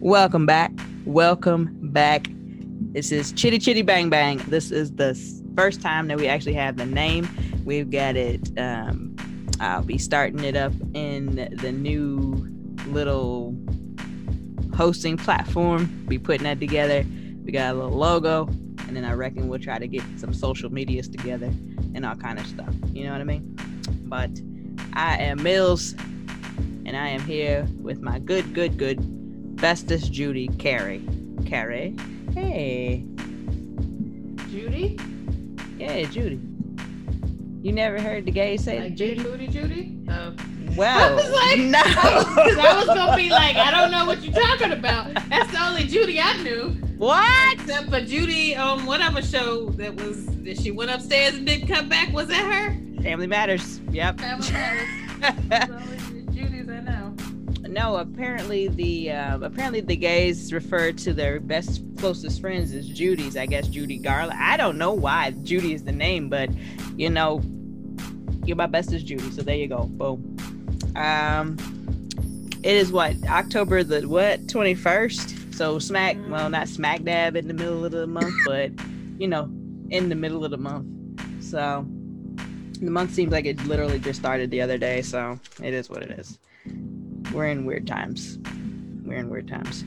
Welcome back. Welcome back. This is Chitty Chitty Bang Bang. This is the first time that we actually have the name. We've got it. Um, I'll be starting it up in the new little hosting platform. Be putting that together. We got a little logo, and then I reckon we'll try to get some social medias together and all kind of stuff. You know what I mean? But I am Mills, and I am here with my good, good, good bestest Judy Carey. Carey, hey. Judy? Yeah, Judy. You never heard the gays say like Judy Booty Judy? Oh. Wow. I was like, no. Because I was gonna be like, I don't know what you're talking about. That's the only Judy I knew. What? Except for Judy on um, whatever show that was that she went upstairs and didn't come back. Was that her? Family Matters. Yep. Family Matters. Judy's I know. No, apparently the uh, apparently the gays refer to their best closest friends as Judy's. I guess Judy Garland. I don't know why Judy is the name, but you know, you're my bestest Judy. So there you go. Boom. Um, it is what October the what twenty first. So smack, well, not smack dab in the middle of the month, but you know, in the middle of the month. So the month seems like it literally just started the other day. So it is what it is. We're in weird times. We're in weird times.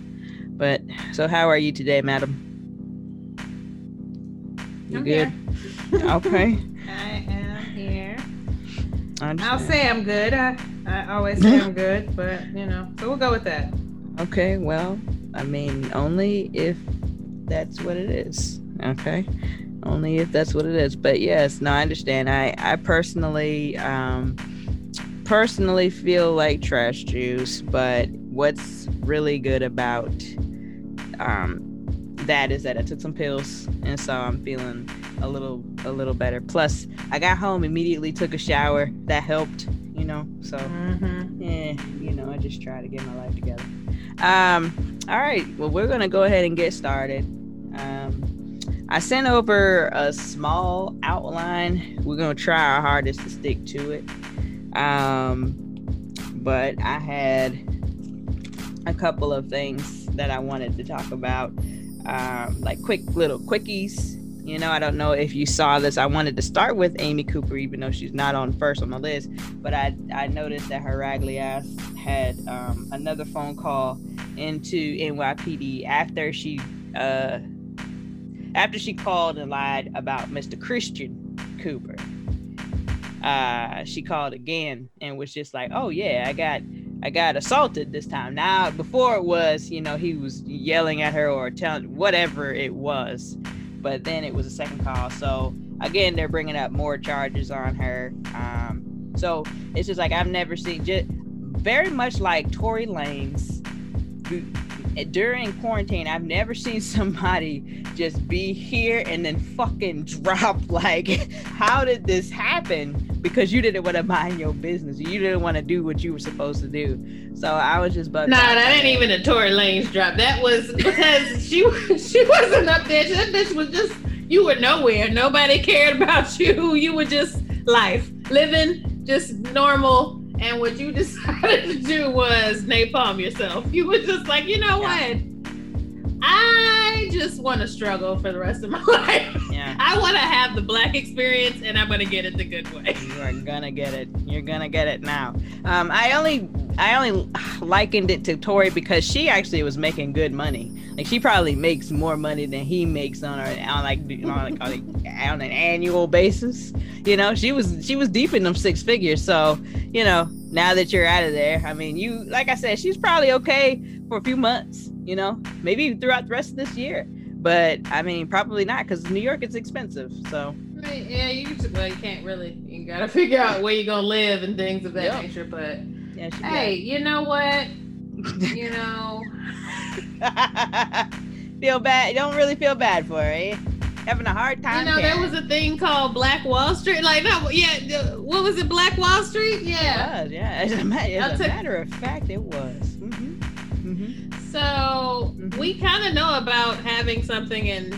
But so, how are you today, madam? You I'm good? okay. I am here. I I'll say I'm good. I, I always say I'm good, but you know, so we'll go with that. Okay, well, I mean, only if that's what it is. Okay, only if that's what it is. But yes, no, I understand. I I personally um personally feel like trash juice, but what's really good about um that is that I took some pills and so I'm feeling a little a little better. Plus, I got home immediately, took a shower. That helped, you know. So Mm-hmm. yeah, you know, I just try to get my life together. Um, all right, well, we're gonna go ahead and get started. Um, I sent over a small outline. We're gonna try our hardest to stick to it. Um, but I had a couple of things that I wanted to talk about, um, like quick little quickies. You know, I don't know if you saw this. I wanted to start with Amy Cooper, even though she's not on first on the list. But I I noticed that her raggedy ass had um, another phone call into NYPD after she uh, after she called and lied about Mr. Christian Cooper. Uh, she called again and was just like, "Oh yeah, I got I got assaulted this time." Now, before it was, you know, he was yelling at her or telling whatever it was, but then it was a second call. So again, they're bringing up more charges on her. Um, so it's just like I've never seen just very much like Tory Lanez during quarantine. I've never seen somebody just be here and then fucking drop. Like, how did this happen? Because you didn't want to mind your business. You didn't want to do what you were supposed to do. So I was just bugged. Nah, that ain't even a Tory Lanez drop. That was because she she wasn't up there. That bitch was just you were nowhere. Nobody cared about you. You were just life living, just normal. And what you decided to do was napalm yourself. You were just like, you know Yeah. what? I just want to struggle for the rest of my life. Yeah. I want to have the black experience, and I'm gonna get it the good way. You are gonna get it. You're gonna get it now. Um, I only, I only likened it to Tory because she actually was making good money. Like she probably makes more money than he makes on her on like on like on, on an annual basis. You know, she was she was deep in them six figures. So you know, now that you're out of there, I mean, you like I said, she's probably okay for a few months. You know, maybe throughout the rest of this year. But I mean, probably not because New York is expensive. So Right, Yeah, you well, you can't really. You gotta figure out where you're gonna live and things of that Yep. nature. But she hey, you know what? You know, feel bad. You don't really feel bad for it. eh? Having a hard time. you know, there was a thing called Black Wall Street. Like, no, yeah, what was it? Black Wall Street? Yeah. It was, yeah. As a, as a take- matter of fact, it was. hmm hmm So Mhm. we kind of know about having something and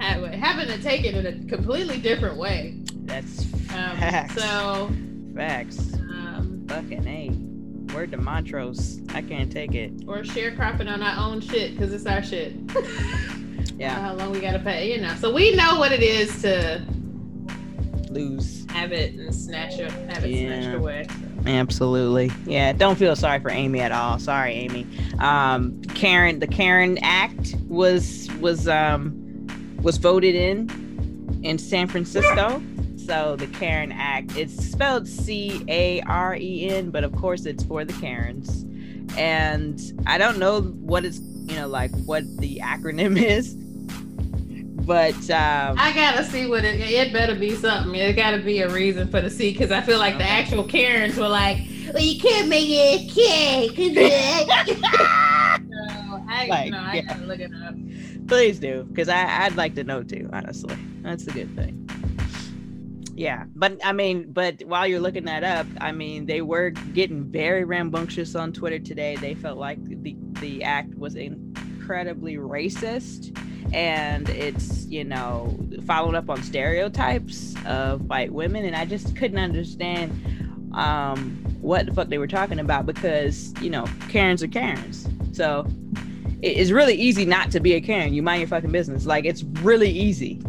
ha- having to take it in a completely different way. That's Um, facts. so, facts. um, Fucking a. Word to Montrose. I can't take it. Or sharecropping on our own shit because it's our shit. Yeah. How long we gotta pay, you know. So we know what it is to Lose. have it and snatch it, have it Yeah. snatched away. Absolutely. Yeah. Don't feel sorry for Amy at all. Sorry, Amy. Um, Karen, the Karen Act was was um was voted in in San Francisco. So the Karen Act, it's spelled C A R E N, but of course it's for the Karens. And I don't know what it's you know like what the acronym is, but um, I gotta see what it. It better be something. It gotta be a reason for the C because I feel like the actual Karens were like, "Well, you can't make it a K." it-" I, Like, no, I yeah. gotta look it up. Please do, because I'd like to know too, honestly. That's a good thing. Yeah, but I mean, but while you're looking that up, I mean, they were getting very rambunctious on Twitter today. They felt like the the act was incredibly racist, and it's you know following up on stereotypes of white women, and I just couldn't understand um, what the fuck they were talking about because you know Karens are Karens, so it's really easy not to be a Karen. You mind your fucking business. Like it's really easy.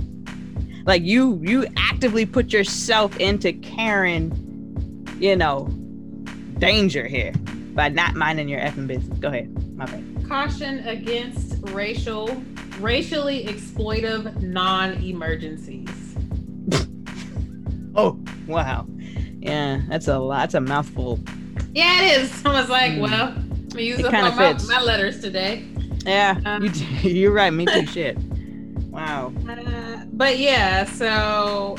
Like you you actively put yourself into Karen, you know, danger here by not minding your effing business. Go ahead. My bad. Caution against racial, racially exploitive non-emergencies. Oh, wow. Yeah, that's a lot. That's a mouthful. Yeah, it is. I was like, Mm. well, I'm gonna use It up all my, my letters today. Yeah, Um, you, you're right. Me too. Shit. Wow. Uh, but yeah, so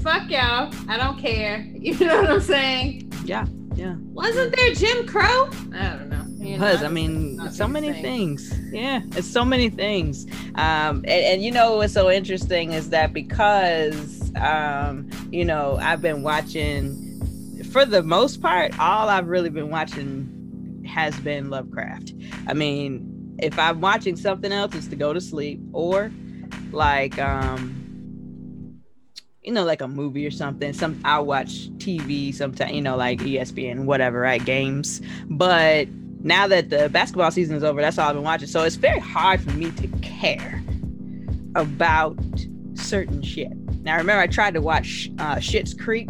fuck y'all. I don't care. You know what I'm saying? Yeah. Yeah. Wasn't there Jim Crow? I don't know. You know, Because I mean, so many things. things. Yeah, it's so many things. Um, and, and you know what's so interesting is that because um, you know I've been watching, for the most part, all I've really been watching has been Lovecraft. I mean, if I'm watching something else, it's to go to sleep or like um you know, like a movie or something. Some I'll watch TV sometimes, you know, like ESPN, whatever, right? Games. But now that the basketball season is over, that's all I've been watching. So it's very hard for me to care about certain shit. Now, remember, I tried to watch uh, Schitt's Creek,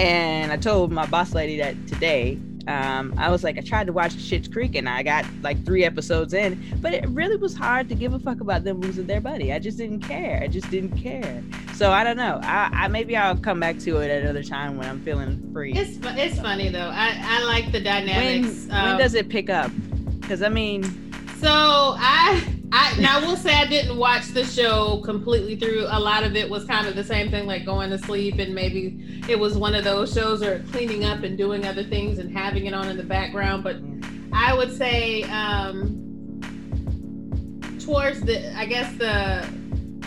and I told my boss lady that today. Um, I was like, I tried to watch Schitt's Creek, and I got like three episodes in, but it really was hard to give a fuck about them losing their buddy. I just didn't care. I just didn't care. So I don't know. I, I maybe I'll come back to it at another time when I'm feeling free. It's it's funny though. I I like the dynamics. when um, does it pick up? Because I mean, So I I now will say I didn't watch the show completely through. A lot of it was kind of the same thing, like going to sleep, and maybe it was one of those shows or cleaning up and doing other things and having it on in the background. But I would say um towards the I guess the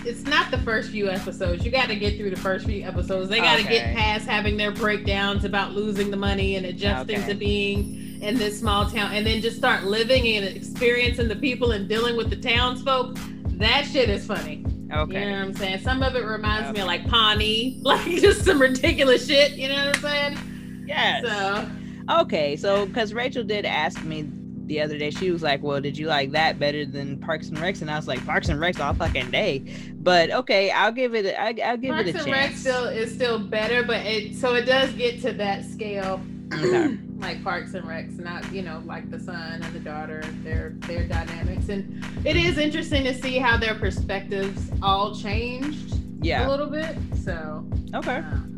it's not the first few episodes. You got to get through the first few episodes. They got to Okay. get past having their breakdowns about losing the money and adjusting Okay. to being in this small town, and then just start living and experiencing the people and dealing with the townsfolk. That shit is funny. okay. You know what I'm saying? Some of it reminds me of like Pawnee, like just some ridiculous shit. You know what I'm saying? Yes. So Okay, so because Rachel did ask me the other day, she was like, "Well, did you like that better than Parks and Recs?" And I was like, "Parks and Recs all fucking day." But okay, I'll give it. I, will give Parks it a chance. Parks and Rec still is still better, but it so it does get to that scale. Okay. like Parks and Recs, not you know like the son and the daughter, their their dynamics, and it is interesting to see how their perspectives all changed Yeah, a little bit. So Okay. um,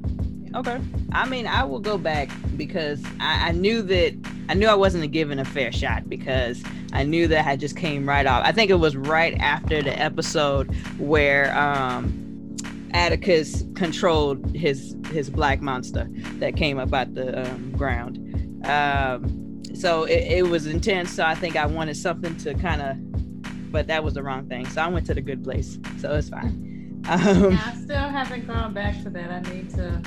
Okay. I mean, I will go back because I, I knew that I knew I wasn't given a fair shot because I knew that I just came right off. I think it was right after the episode where um, Atticus controlled his his black monster that came up out the um, ground. Um, so it, it was intense. So I think I wanted something to kind of, but that was the wrong thing. So I went to the good place. So it's fine. Um, I still haven't gone back to that. I need to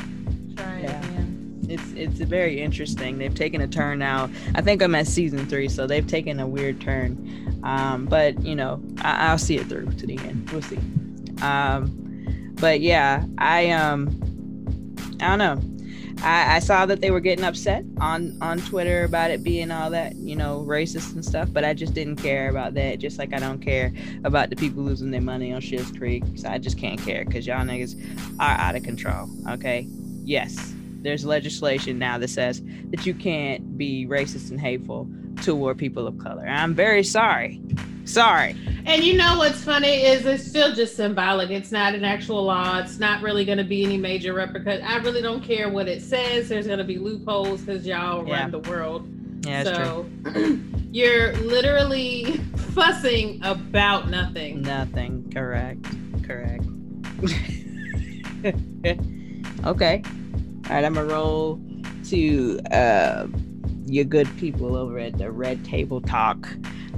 try it Yeah. again. it's it's very interesting. They've taken a turn now. I think I'm at season three, so they've taken a weird turn. Um, but you know, I, I'll see it through to the end. We'll see. Um, but yeah, I um, I don't know. I, I saw that they were getting upset on on Twitter about it being all that you know racist and stuff, but I just didn't care about that. Just like I don't care about the people losing their money on Schitt's Creek. So I just can't care because y'all niggas are out of control. Okay, yes, there's legislation now that says that you can't be racist and hateful toward people of color. I'm very sorry. Sorry. And you know what's funny is it's still just symbolic. It's not an actual law. It's not really going to be any major repercussions. I really don't care what it says. There's going to be loopholes because y'all yeah. run the world. Yeah, so you're literally fussing about nothing. Nothing. Correct. Correct. okay. All right, I'm gonna roll to uh, your good people over at the Red Table Talk.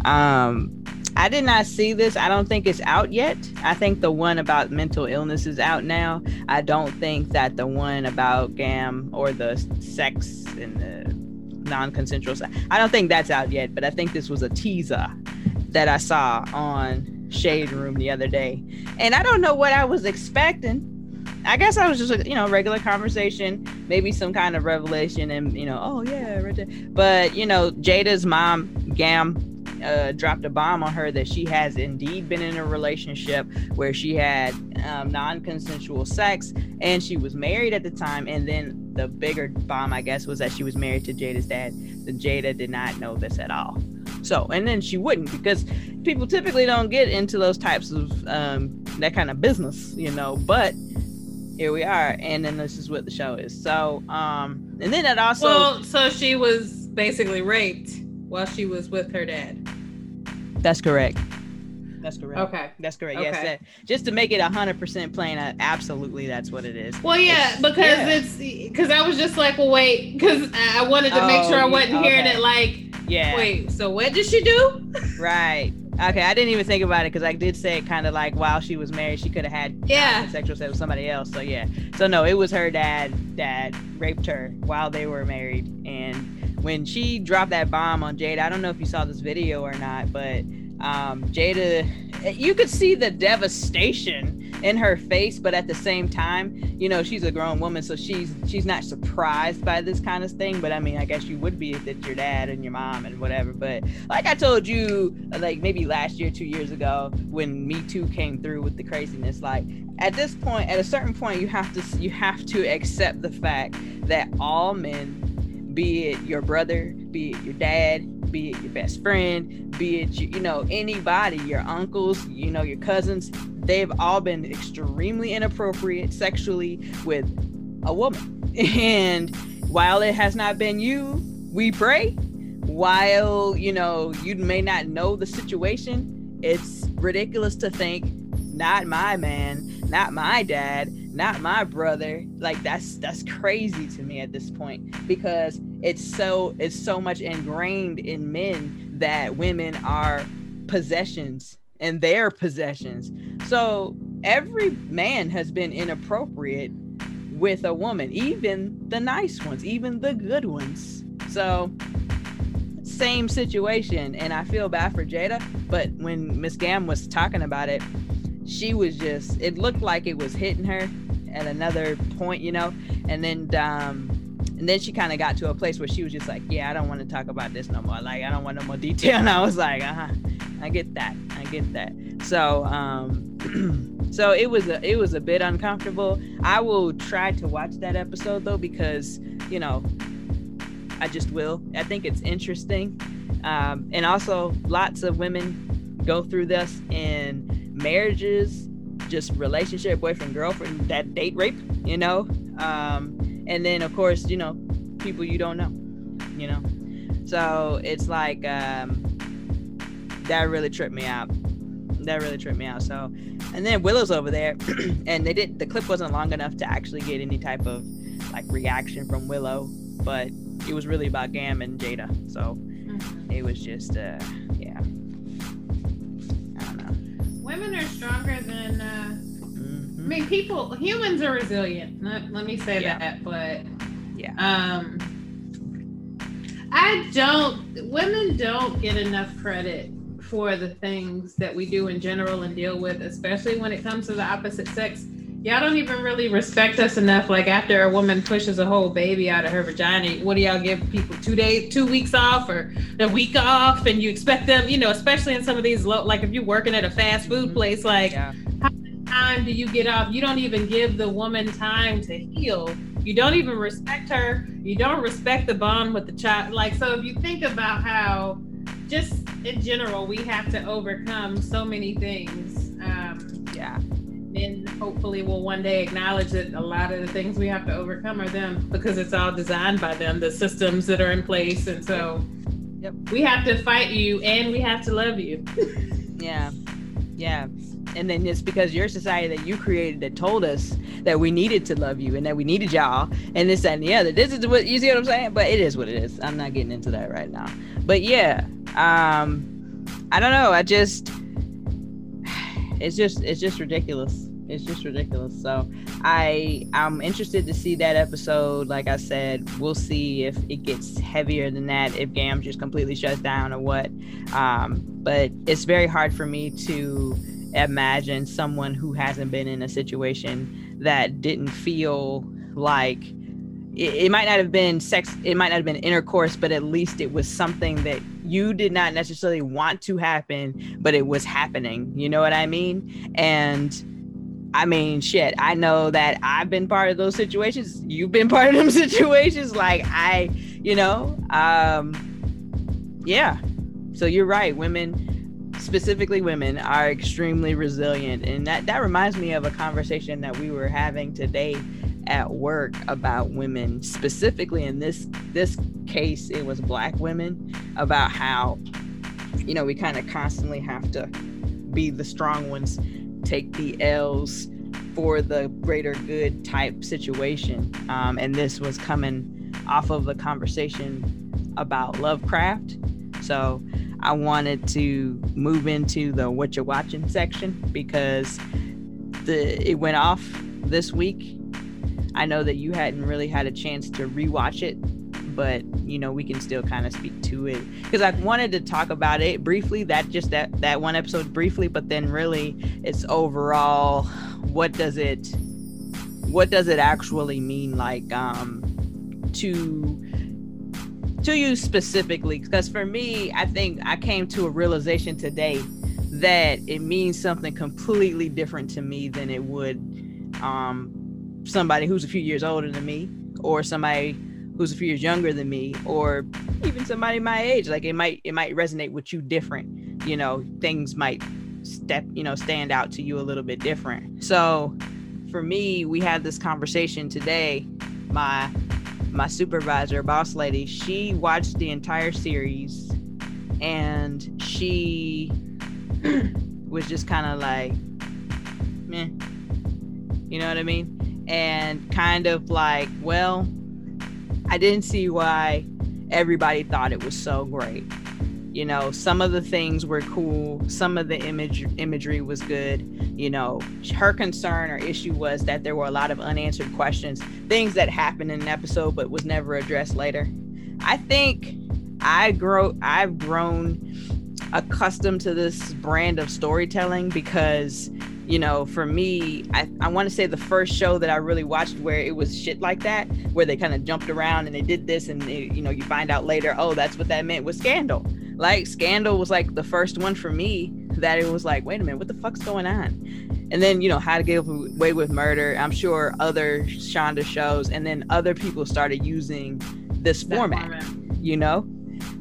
Um, I did not see this. I don't think it's out yet. I think the one about mental illness is out now. I don't think that the one about GAM or the sex and the non-consensual I don't think that's out yet. But I think this was a teaser that I saw on Shade Room the other day, and I don't know what I was expecting. I guess I was just you know regular conversation, maybe some kind of revelation, and you know, oh yeah, right but you know, Jada's mom, Gam, uh, dropped a bomb on her that she has indeed been in a relationship where she had um, non-consensual sex and she was married at the time. And then the bigger bomb i guess was that she was married to jada's dad. The jada did not know this at all. So and then she wouldn't because people typically don't get into those types of um, that kind of business you know but here we are. And then this is what the show is. So um and then it also well so she was basically raped while she was with her dad. That's correct. That's correct. Okay. That's correct. Okay. Yes. just to make it hundred percent plain, uh, absolutely, that's what it is. Well, yeah, it's, because yeah. it's because I was just like, well, wait, because I wanted to oh, make sure I wasn't okay. hearing it like, yeah. Wait, so what did she do? right. Okay, I didn't even think about it because I did say it kind of like while she was married, she could have had yeah sexual sex with somebody else. So yeah, so no, it was her dad that raped her while they were married, and when she dropped that bomb on Jada, I don't know if you saw this video or not, but um, Jada, you could see the devastation in her face, but at the same time, you know, she's a grown woman, so she's she's not surprised by this kind of thing. But I mean, I guess you would be if it's your dad and your mom and whatever. But like I told you, like maybe last year, two years ago, when Me Too came through with the craziness, like at this point, at a certain point, you have to you have to accept the fact that all men be it your brother, be it your dad, be it your best friend, be it you know anybody, your uncles, you know your cousins, they've all been extremely inappropriate sexually with a woman. And while it has not been you, we pray. While you know you may not know the situation, it's ridiculous to think not my man, not my dad, not my brother. Like that's that's crazy to me at this point because it's so it's so much ingrained in men that women are possessions and their possessions. So every man has been inappropriate with a woman even the nice ones even the good ones. So same situation and i feel bad for jada but when miss gam was talking about it she was just it looked like it was hitting her at another point, you know, and then um, and then she kind of got to a place where she was just like, yeah, I don't want to talk about this no more. Like, I don't want no more detail. And I was like, uh huh, I get that, I get that. So um, so it was a it was a bit uncomfortable. I will try to watch that episode though because you know I just will. I think it's interesting. Um, and also, lots of women go through this in marriages just relationship, boyfriend, girlfriend, that date rape, you know? Um, and then of course, you know, people you don't know, you know? So it's like um that really tripped me out. That really tripped me out. So and then Willow's over there and they did the clip wasn't long enough to actually get any type of like reaction from Willow, but it was really about Gam and Jada. So mm-hmm. it was just uh yeah women are stronger than. Uh, mm-hmm. I mean, people, humans are resilient. Let, let me say yeah. that, but yeah. Um, I don't. Women don't get enough credit for the things that we do in general and deal with, especially when it comes to the opposite sex. Y'all don't even really respect us enough. Like after a woman pushes a whole baby out of her vagina, what do y'all give people? Two days, two weeks off, or a week off, and you expect them, you know, especially in some of these low, like if you're working at a fast food mm-hmm. place, like yeah. how much time do you get off? You don't even give the woman time to heal. You don't even respect her. You don't respect the bond with the child. Like so, if you think about how, just in general, we have to overcome so many things. Um, yeah men hopefully will one day acknowledge that a lot of the things we have to overcome are them because it's all designed by them, the systems that are in place. And so yep. we have to fight you and we have to love you. yeah. Yeah. And then it's because your society that you created that told us that we needed to love you and that we needed y'all and this and the other. This is what you see what I'm saying? But it is what it is. I'm not getting into that right now. But yeah, um, I don't know. I just it's just it's just ridiculous it's just ridiculous. So i i'm interested to see that episode. Like i said we'll see if it gets heavier than that if gam just completely shuts down or what. Um, but it's very hard for me to imagine someone who hasn't been in a situation that didn't feel like it, it might not have been sex it might not have been intercourse but at least it was something that you did not necessarily want to happen but it was happening. You know what i mean? And I mean, shit, I know that I've been part of those situations. You've been part of them situations. Like, I, you know, um, yeah. So you're right. Women, specifically women, are extremely resilient. And that, that reminds me of a conversation that we were having today at work about women specifically in this this case it was black women about how you know we kind of constantly have to be the strong ones take the L's for the greater good type situation. Um, and this was coming off of a conversation about Lovecraft. So I wanted to move into the what you're watching section because the it went off this week. I know that you hadn't really had a chance to rewatch it but you know we can still kind of speak to it. Because i wanted to talk about it briefly that just that that one episode briefly but then really it's overall what does it what does it actually mean like um to to you specifically? Because for me i think i came to a realization today that it means something completely different to me than it would um somebody who's a few years older than me or somebody who's a few years younger than me or even somebody my age like it might it might resonate with you different you know things might step you know stand out to you a little bit different. So for me we had this conversation today. My my supervisor boss lady she watched the entire series and she was just kind of like meh. You know what i mean? And kind of like well I didn't see why everybody thought it was so great. You know, some of the things were cool, some of the image imagery was good. You know, her concern or issue was that there were a lot of unanswered questions, things that happened in an episode but was never addressed later. I think I grow I've grown accustomed to this brand of storytelling because you know, for me, I, I want to say the first show that I really watched where it was shit like that, where they kind of jumped around and they did this, and they, you know, you find out later, oh, that's what that meant was Scandal. Like Scandal was like the first one for me that it was like, wait a minute, what the fuck's going on? And then you know How to Get Away with Murder. I'm sure other Shonda shows, and then other people started using this format, format. You know,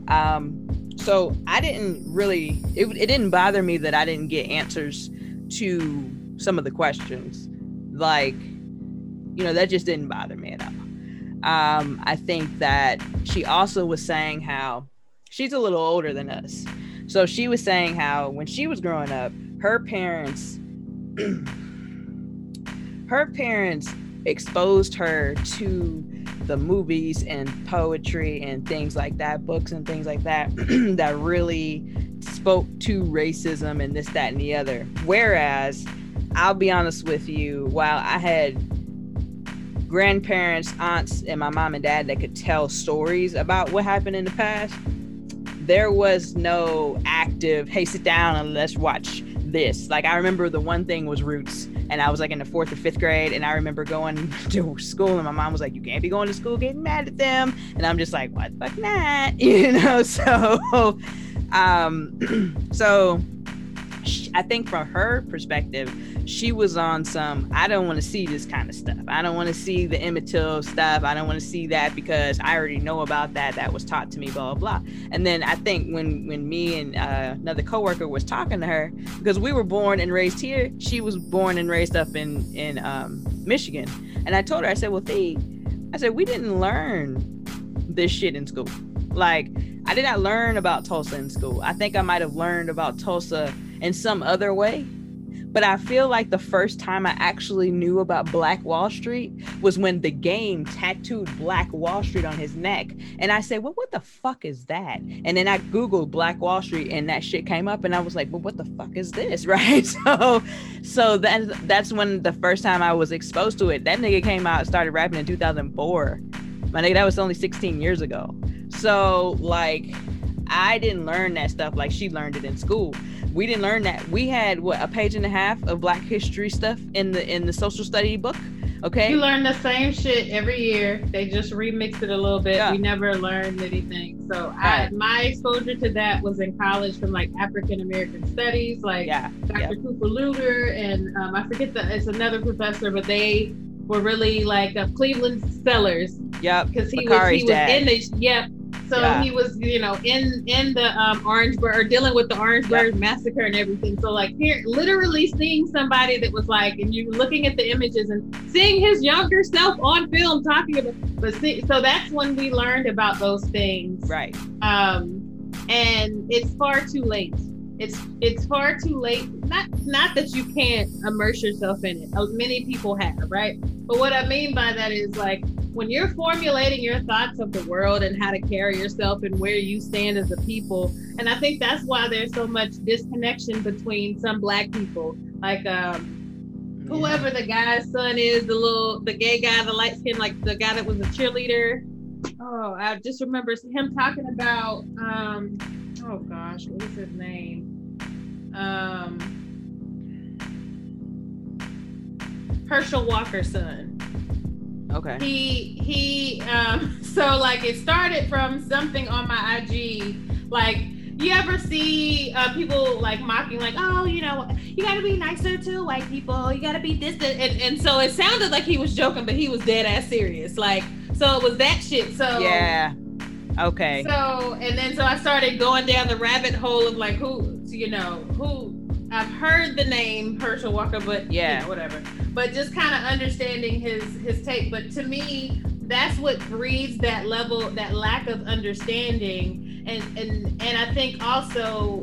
um, so I didn't really. It, it didn't bother me that I didn't get answers to some of the questions. Like, you know, that just didn't bother me at all. Um, I think that she also was saying how she's a little older than us. So she was saying how when she was growing up, her parents her parents exposed her to the movies and poetry and things like that, books and things like that, that really spoke to racism and this, that, and the other. Whereas, I'll be honest with you, while I had grandparents, aunts, and my mom and dad that could tell stories about what happened in the past, there was no active, hey, sit down and let's watch this. Like, I remember the one thing was Roots and I was like in the fourth or fifth grade, and I remember going to school, and my mom was like, "You can't be going to school getting mad at them," and I'm just like, "What the fuck not?" You know. So, um, so I think from her perspective, she was on some I don't want to see this kind of stuff. I don't want to see the Emmett Till stuff. I don't want to see that because I already know about that. That was taught to me, blah blah blah. And then I think when when me and uh, another coworker was talking to her because we were born and raised here, she was born and raised up in in um, Michigan. And I told her, I said, well, Thee, I said we didn't learn this shit in school. Like I did not learn about Tulsa in school. I think I might have learned about Tulsa in some other way but I feel like the first time I actually knew about Black Wall Street was when the game tattooed Black Wall Street on his neck. And I said, Well, what the fuck is that? And then I Googled Black Wall Street and that shit came up and I was like, Well, what the fuck is this? Right. So so that that's when the first time I was exposed to it. That nigga came out started rapping in 2004. My nigga, that was only 16 years ago. So like I didn't learn that stuff like she learned it in school we didn't learn that. We had what a page and a half of Black history stuff in the in the social study book. Okay. You learn the same shit every year. They just remix it a little bit. Yeah. We never learned anything. So right. I, my exposure to that was in college from like African American studies, like yeah. Dr. Cooper Luger, and um, I forget that it's another professor, but they were really like uh, Cleveland Sellers. Yep. Because he was he was in the yep so yeah. he was, you know, in in the um, Orangeburg or dealing with the Orangeburg yep. massacre and everything. So like here, literally seeing somebody that was like, and you looking at the images and seeing his younger self on film talking about. But see, so that's when we learned about those things, right? Um, and it's far too late. It's it's far too late. Not not that you can't immerse yourself in it. Many people have, right? But what I mean by that is like when you're formulating your thoughts of the world and how to carry yourself and where you stand as a people and i think that's why there's so much disconnection between some black people. Like um whoever the guy's son is the little the gay guy the light skin like the guy that was a cheerleader. Oh i just remember him talking about um oh gosh what is his name? Um herschel walker's son Okay. He he um so like it started from something on my IG like you ever see uh, people like mocking like oh you know you got to be nicer to white people. You got to be this and, and so it sounded like he was joking but he was dead ass serious. Like so it was that shit. So yeah. Okay. So and then so i started going down the rabbit hole of like who you know who I've heard the name Herschel Walker, but yeah, you know, whatever. But just kind of understanding his his take. But to me, that's what breeds that level, that lack of understanding, and and and I think also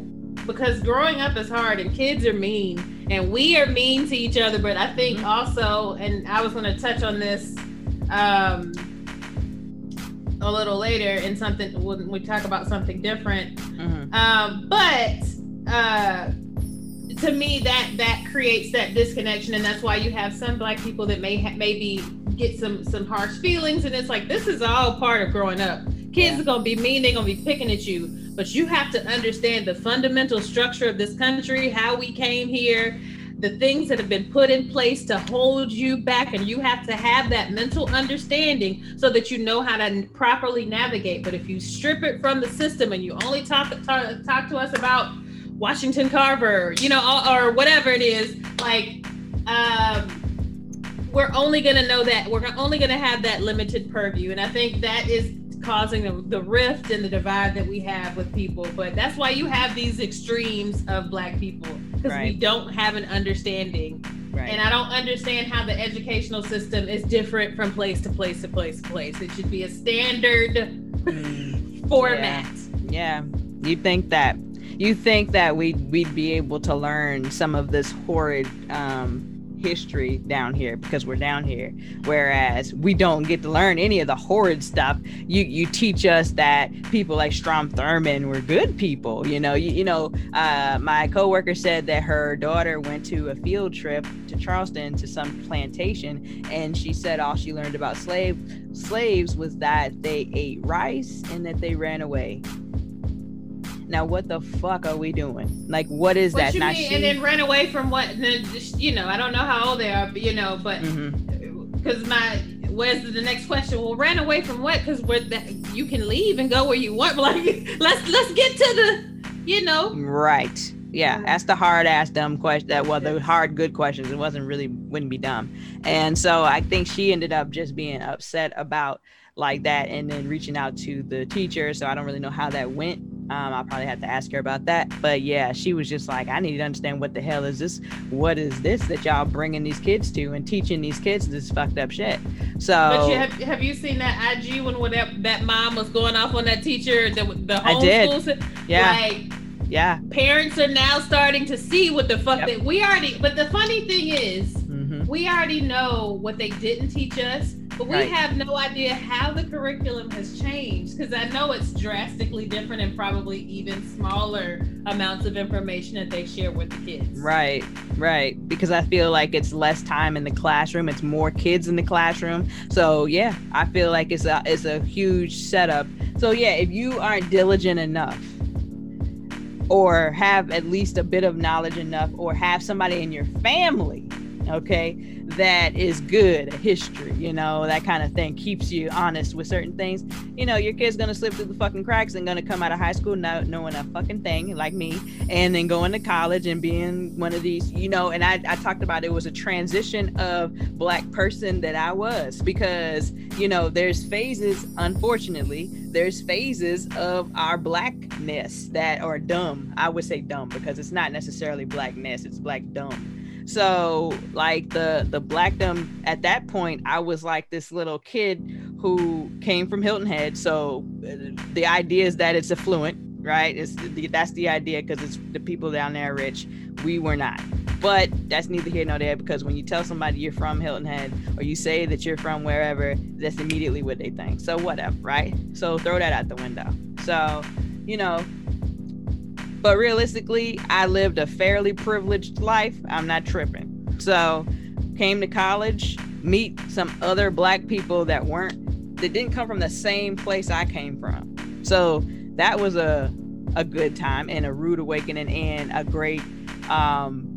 because growing up is hard and kids are mean and we are mean to each other. But I think mm-hmm. also, and I was going to touch on this. Um, a little later in something when we talk about something different. Mm-hmm. Um, but uh, to me that that creates that disconnection and that's why you have some black people that may ha- maybe get some some harsh feelings and it's like this is all part of growing up kids yeah. are gonna be mean they're gonna be picking at you but you have to understand the fundamental structure of this country how we came here the things that have been put in place to hold you back and you have to have that mental understanding so that you know how to properly navigate but if you strip it from the system and you only talk talk, talk to us about Washington Carver, you know, or, or whatever it is, like um, we're only going to know that we're only going to have that limited purview. And I think that is causing the, the rift and the divide that we have with people. But that's why you have these extremes of Black people because right. we don't have an understanding. Right. And I don't understand how the educational system is different from place to place to place to place. It should be a standard mm. format. Yeah. yeah. You think that you think that we'd we'd be able to learn some of this horrid um, history down here because we're down here. Whereas we don't get to learn any of the horrid stuff. You you teach us that people like strom thurmond were good people you know? You, you know uh, my coworker said that her daughter went to a field trip to charleston to some plantation and she said all she learned about slave slaves was that they ate rice and that they ran away now what the fuck are we doing? Like, what is What that? Not mean? she- And then run away from what? then just, you know, I don't know how old they are, but you know, but mm-hmm. because my where's the next question? Well, ran away from what? Because we're that you can leave and go where you want. But like, let's let's get to the, you know, Right. Yeah, that's the hard ass dumb question. That well, the hard good questions. It wasn't really wouldn't be dumb, and so I think she ended up just being upset about like that, and then reaching out to the teacher. So I don't really know how that went. Um, I'll probably have to ask her about that. But yeah, she was just like, I need to understand what the hell is this? What is this that y'all bringing these kids to and teaching these kids this fucked up shit? So But you have have you seen that IG when whatever that mom was going off on that teacher the the I did. homeschool si- yeah, like yeah. parents are now starting to see what the fuck Yep. that we already but the funny thing is hmm we already know what they didn't teach us but we Right. have no idea how the curriculum has changed because i know it's drastically different and probably even smaller amounts of information that they share with the kids Right, right. Because I feel like it's less time in the classroom. It's more kids in the classroom. So yeah, I feel like it's a it's a huge setup. So yeah, if you aren't diligent enough, or have at least a bit of knowledge enough, or have somebody in your family, okay, that is good history, you know, that kind of thing keeps you honest with certain things. You know, your kid's gonna slip through the fucking cracks and gonna come out of high school not knowing a fucking thing, like me, and then going to college and being one of these, you know, and I, I talked about it was a transition of black person that I was because, you know, there's phases, unfortunately, there's phases of our blackness that are dumb. I would say dumb because it's not necessarily blackness, it's black dumb. So like the the blackdom at that point, I was like this little kid who came from Hilton Head. So uh, the idea is that it's affluent, right? It's the, that's the idea because it's the people down there rich. We were not. But that's neither here nor there because when you tell somebody you're from Hilton Head or you say that you're from wherever, that's immediately what they think. So whatever, right? So throw that out the window. So, you know, but realistically, I lived a fairly privileged life. I'm not tripping. So, came to college, meet some other black people that weren't that didn't come from the same place I came from. So, that was a a good time and a rude awakening and a great um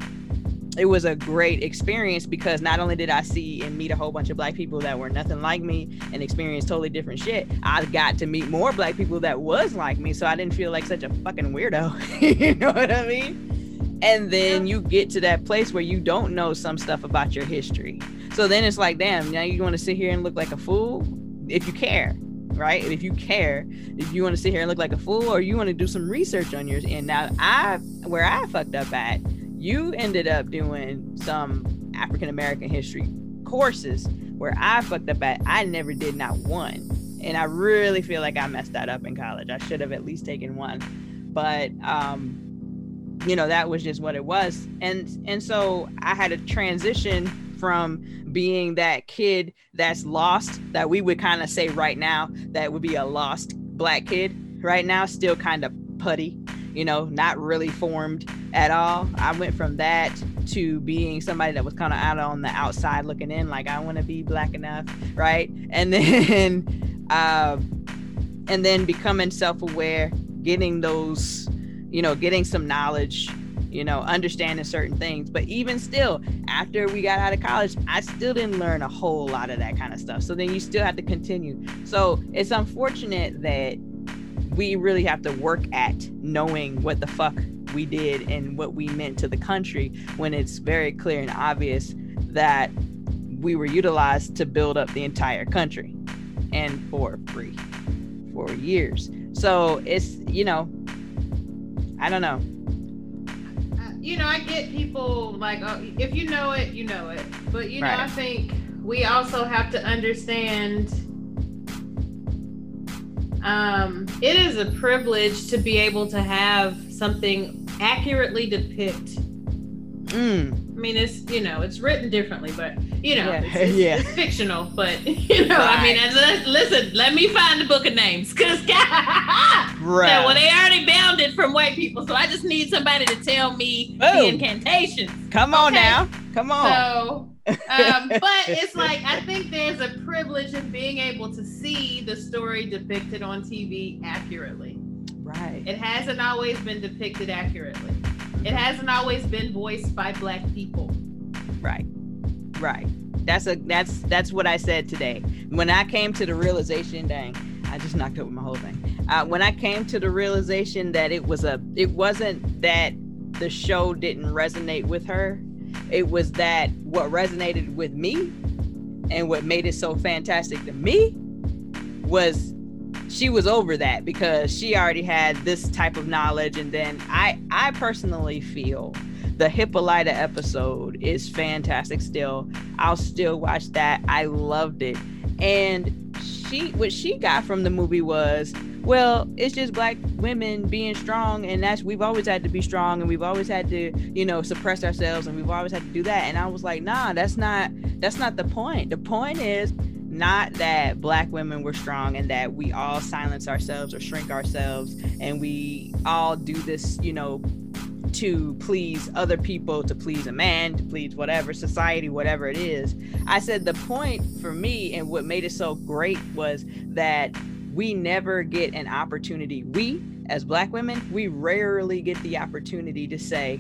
it was a great experience because not only did I see and meet a whole bunch of black people that were nothing like me and experience totally different shit, I got to meet more black people that was like me, so I didn't feel like such a fucking weirdo. you know what I mean? And then you get to that place where you don't know some stuff about your history. So then it's like, damn, now you want to sit here and look like a fool if you care, right? If you care, if you want to sit here and look like a fool, or you want to do some research on yours. And now I, where I fucked up at, you ended up doing some African American history courses where I fucked up at. I never did not one. And I really feel like I messed that up in college. I should have at least taken one. But um you know, that was just what it was. And and so I had a transition from being that kid that's lost that we would kind of say right now that would be a lost black kid right now still kind of putty you know not really formed at all. I went from that to being somebody that was kind of out on the outside looking in like i want to be black enough right? And then um and then becoming self-aware getting those you know getting some knowledge you know understanding certain things. But even still after we got out of college i still didn't learn a whole lot of that kind of stuff. So then you still have to continue. So it's unfortunate that we really have to work at knowing what the fuck we did and what we meant to the country when it's very clear and obvious that we were utilized to build up the entire country and for free for years so it's you know i don't know you know, I get people like, oh, if you know it, you know it. But you know, I think we also have to understand. Um, it is a privilege to be able to have something accurately depict. mm, I mean, it's you know, it's written differently, but you know, Yeah, it's, it's, yeah. it's fictional. But you know, I mean, Right. and let, listen, let me find the book of names, cause Bruh. yeah, well, they already bound it from white people, so I just need somebody to tell me the Boom. incantations. come on okay. now come on So, um, but it's like I think there's a privilege in being able to see the story depicted on TV accurately. Right. It hasn't always been depicted accurately. It hasn't always been voiced by black people. Right. Right. That's a that's that's what I said today. When I came to the realization, dang, I just knocked over my whole thing. Uh, when I came to the realization that it was a it wasn't that the show didn't resonate with her. It was that what resonated with me and what made it so fantastic to me was she was over that because she already had this type of knowledge and then I I personally feel the Hippolyta episode is fantastic still. I'll still watch that. I loved it. And she what she got from the movie was well, it's just black women being strong, and that's we've always had to be strong, and we've always had to, you know, suppress ourselves, and we've always had to do that. And I was like, nah, that's not that's not the point. The point is not that black women were strong and that we all silence ourselves or shrink ourselves and we all do this, you know, to please other people, to please a man, to please whatever society, whatever it is. I said the point for me and what made it so great was that we never get an opportunity. We, as Black women, we rarely get the opportunity to say,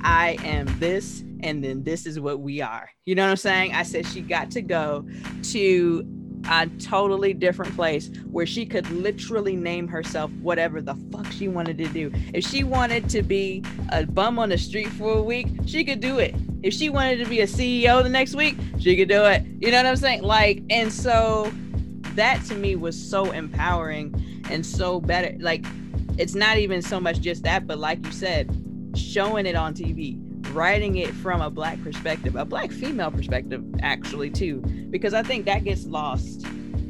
I am this, and then this is what we are. You know what I'm saying? I said she got to go to a totally different place where she could literally name herself whatever the fuck she wanted to do. If she wanted to be a bum on the street for a week, she could do it. If she wanted to be a CEO the next week, she could do it. You know what I'm saying? Like, and so that to me was so empowering and so better. Like, it's not even so much just that, but like you said, showing it on TV, writing it from a black perspective, a black female perspective, actually, too, because I think that gets lost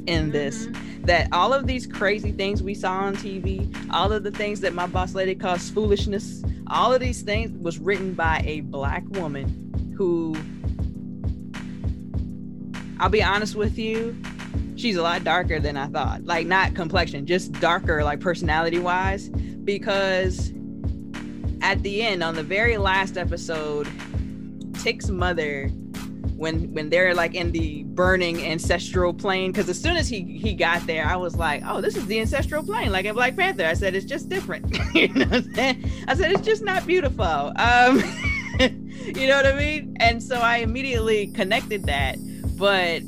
in this. Mm-hmm. That all of these crazy things we saw on TV, all of the things that my boss lady calls foolishness, all of these things was written by a black woman who, I'll be honest with you, she's a lot darker than I thought. Like not complexion, just darker, like personality wise. Because at the end, on the very last episode, Tic's mother, when when they're like in the burning ancestral plane, because as soon as he he got there, I was like, oh, this is the ancestral plane, like in Black Panther. I said it's just different. you know what I'm saying? I said it's just not beautiful. Um, you know what I mean? And so I immediately connected that, but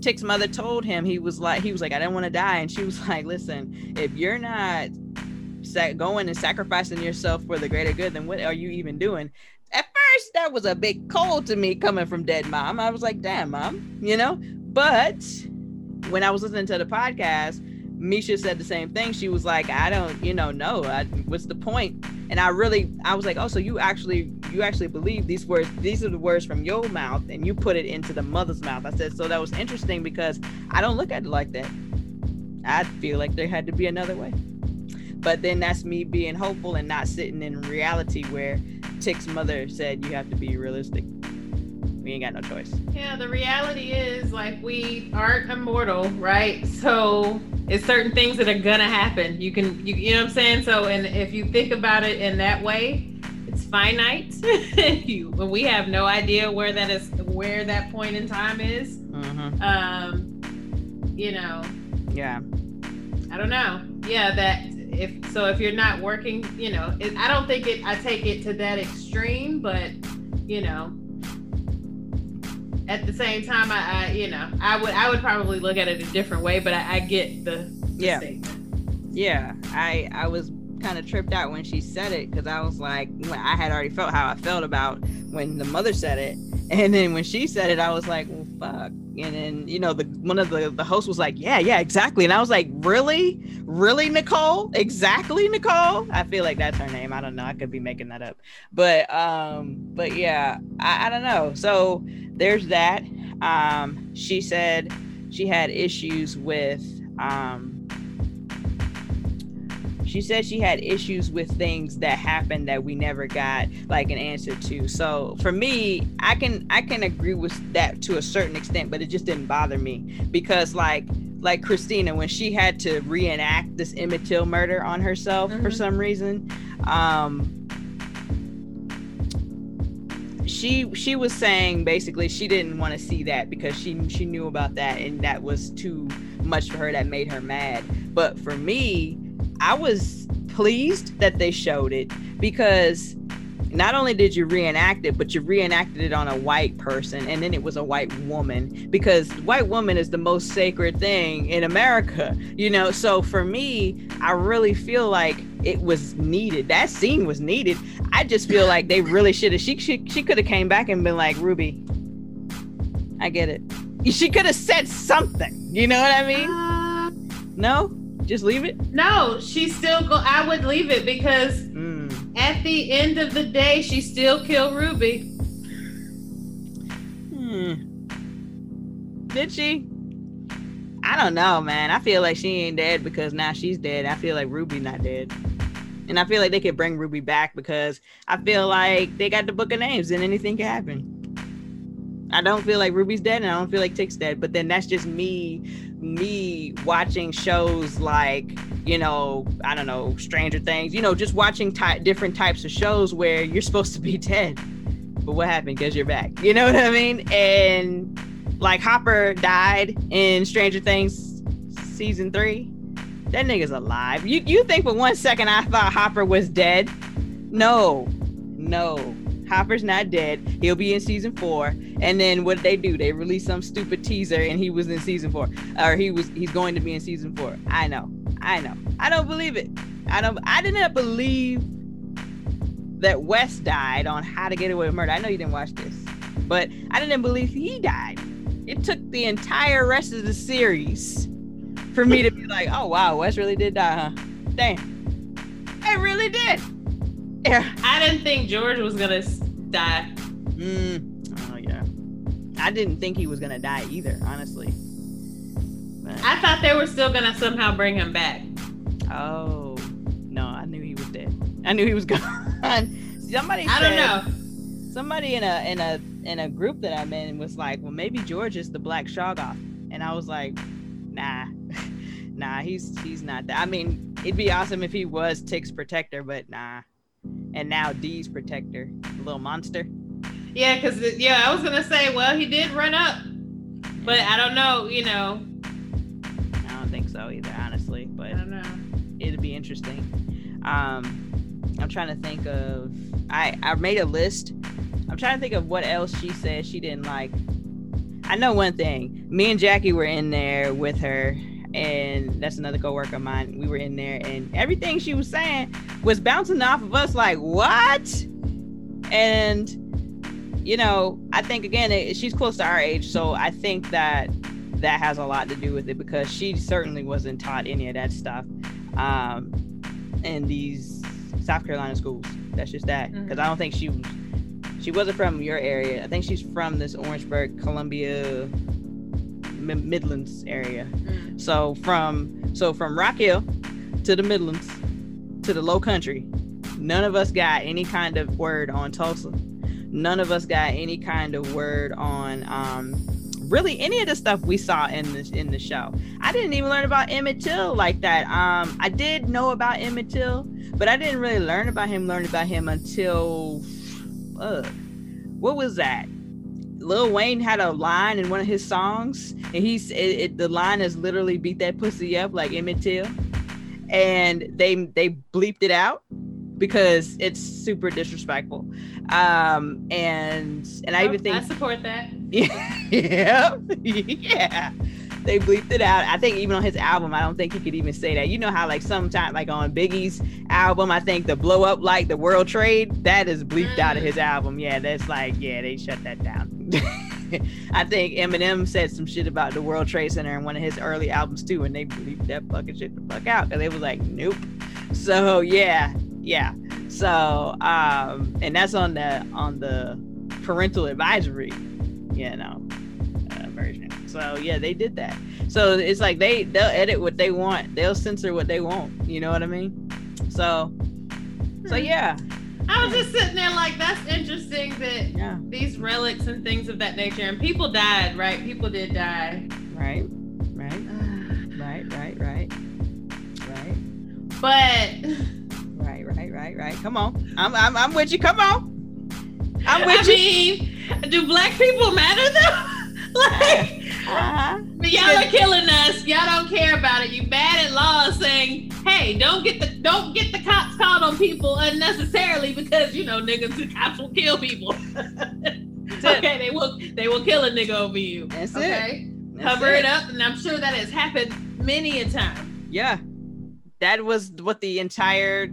Tic's mother told him he was like he was like I didn't want to die, and she was like, listen, if you're not going and sacrificing yourself for the greater good, then what are you even doing? At first, that was a bit cold to me coming from dead mom. I was like, damn, mom, you know. But when I was listening to the podcast, Misha said the same thing. She was like, I don't, you know, no, what's the point? And I really, I was like, oh, so you actually, you actually believe these words, these are the words from your mouth and you put it into the mother's mouth. I said, so that was interesting because I don't look at it like that. I feel like there had to be another way. But then that's me being hopeful and not sitting in reality where Tic's mother said you have to be realistic we ain't got no choice. Yeah, the reality is like we aren't immortal, right? So it's certain things that are gonna happen. You can you, you know what I'm saying? So and if you think about it in that way, it's finite. you we have no idea where that is where that point in time is. Mm-hmm. Um you know. Yeah. I don't know. Yeah, that if so if you're not working, you know, it, I don't think it I take it to that extreme, but you know, at the same time, I, I, you know, I would I would probably look at it a different way, but I, I get the, the yeah. Statement. Yeah, I I was kind of tripped out when she said it because I was like, I had already felt how I felt about when the mother said it, and then when she said it, I was like, well, fuck. And then you know, the one of the the hosts was like, yeah, yeah, exactly. And I was like, really, really, Nicole, exactly, Nicole. I feel like that's her name. I don't know. I could be making that up, but um, but yeah, I, I don't know. So there's that. Um, she said she had issues with um she said she had issues with things that happened that we never got like an answer to so for me i can i can agree with that to a certain extent but it just didn't bother me because like like christina when she had to reenact this emmett till murder on herself mm-hmm. for some reason um she she was saying basically she didn't want to see that because she she knew about that and that was too much for her that made her mad but for me I was pleased that they showed it because not only did you reenact it, but you reenacted it on a white person, and then it was a white woman because white woman is the most sacred thing in America, you know. So for me, I really feel like it was needed. That scene was needed. I just feel like they really should have. She she, she could have came back and been like, Ruby, I get it. She could have said something. You know what I mean? Uh, no, just leave it. no, she still go. I would leave it because Mm. at the end of the day, she still killed Ruby. Hmm. Did she? I don't know, man. I feel like she ain't dead because now she's dead. I feel like Ruby not dead. And I feel like they could bring Ruby back because I feel like they got the book of names and anything can happen. I don't feel like Ruby's dead and I don't feel like Tic's dead, but then that's just me me watching shows like, you know, I don't know, Stranger Things, you know, just watching ty- different types of shows where you're supposed to be dead. But what happened? Because you're back. You know what I mean? And like Hopper died in Stranger Things season three. That nigga's alive. You you think for one second I thought Hopper was dead? No, no. Hopper's not dead. He'll be in season four. And then what did they do? They released some stupid teaser and he was in season four. Or he was he's going to be in season four. I know. I know. I don't believe it. I don't I did not believe that Wes died on How to Get Away with Murder. I know you didn't watch this, but I didn't believe he died. It took the entire rest of the series for me to be like, oh wow, Wes really did die, huh? Damn. It really did. Yeah. I didn't think George was gonna die. Mm. Oh yeah. I didn't think he was gonna die either, honestly. But, I thought they were still gonna somehow bring him back. oh no, I knew he was dead. I knew he was gone. Somebody I don't know. somebody in a in a in a group that I'm in was like, well, maybe George is the Black Shoggoth, and I was like, nah, nah, he's he's not that. I mean, it'd be awesome if he was Tic's protector, but nah. And now Dee's protector, the little monster. Yeah, because yeah, I was gonna say, well, he did run up, but I don't know. You know, I don't think so either, honestly. But I don't know. it'd be interesting. Um, I'm trying to think of. I I made a list. I'm trying to think of what else she said she didn't like. I know one thing. Me and Jackie were in there with her, and that's another coworker of mine. We were in there, and everything she was saying was bouncing off of us like what? And you know, I think again, it, she's close to our age, so I think that that has a lot to do with it because she certainly wasn't taught any of that stuff um, in these South Carolina schools. That's just that. Because I don't think she was, she wasn't from your area. I think she's from this Orangeburg, Columbia, M- Midlands area. Mm. So from so from Rock Hill to the Midlands to the Low Country, none of us got any kind of word on Tulsa. None of us got any kind of word on um, really any of the stuff we saw in this in the show. I didn't even learn about Emmett Till like that. Um, I did know about Emmett Till, but I didn't really learn about him. Learn about him until uh, what was that? Lil Wayne had a line in one of his songs, and he's it, it, the line is literally "beat that pussy up" like Emmett Till, and they they bleeped it out because it's super disrespectful. Um, and and I even think I support that. yeah, yeah. They bleeped it out. I think even on his album, I don't think he could even say that. You know how like sometimes like on Biggie's album, I think the blow up like the World Trade, that is bleeped out of his album. Yeah, that's like, yeah, they shut that down. I think Eminem said some shit about the World Trade Center in one of his early albums too, and they bleeped that fucking shit the fuck out because they was like, nope. So yeah, yeah. So um, and that's on the on the parental advisory, you know, version. So yeah, they did that. So it's like they they'll edit what they want, they'll censor what they want. You know what I mean? So so Hmm. yeah, I was just sitting there like, that's interesting that yeah, these relics and things of that nature, and people died, right? People did die. right, right, right, right, right, right. But Right, right, right, right. Come on. I'm I'm, I'm with you. Come on. I'm I with you. mean, do black people matter though? like, Uh-huh. But y'all are killing us. Y'all don't care about it. You bad at laws saying, "Hey, don't get the don't get the cops called on people unnecessarily because you know niggas the cops will kill people." okay, they will they will kill a nigga over you. That's okay, it. That's cover it. up, and I'm sure that has happened many a time. Yeah, that was what the entire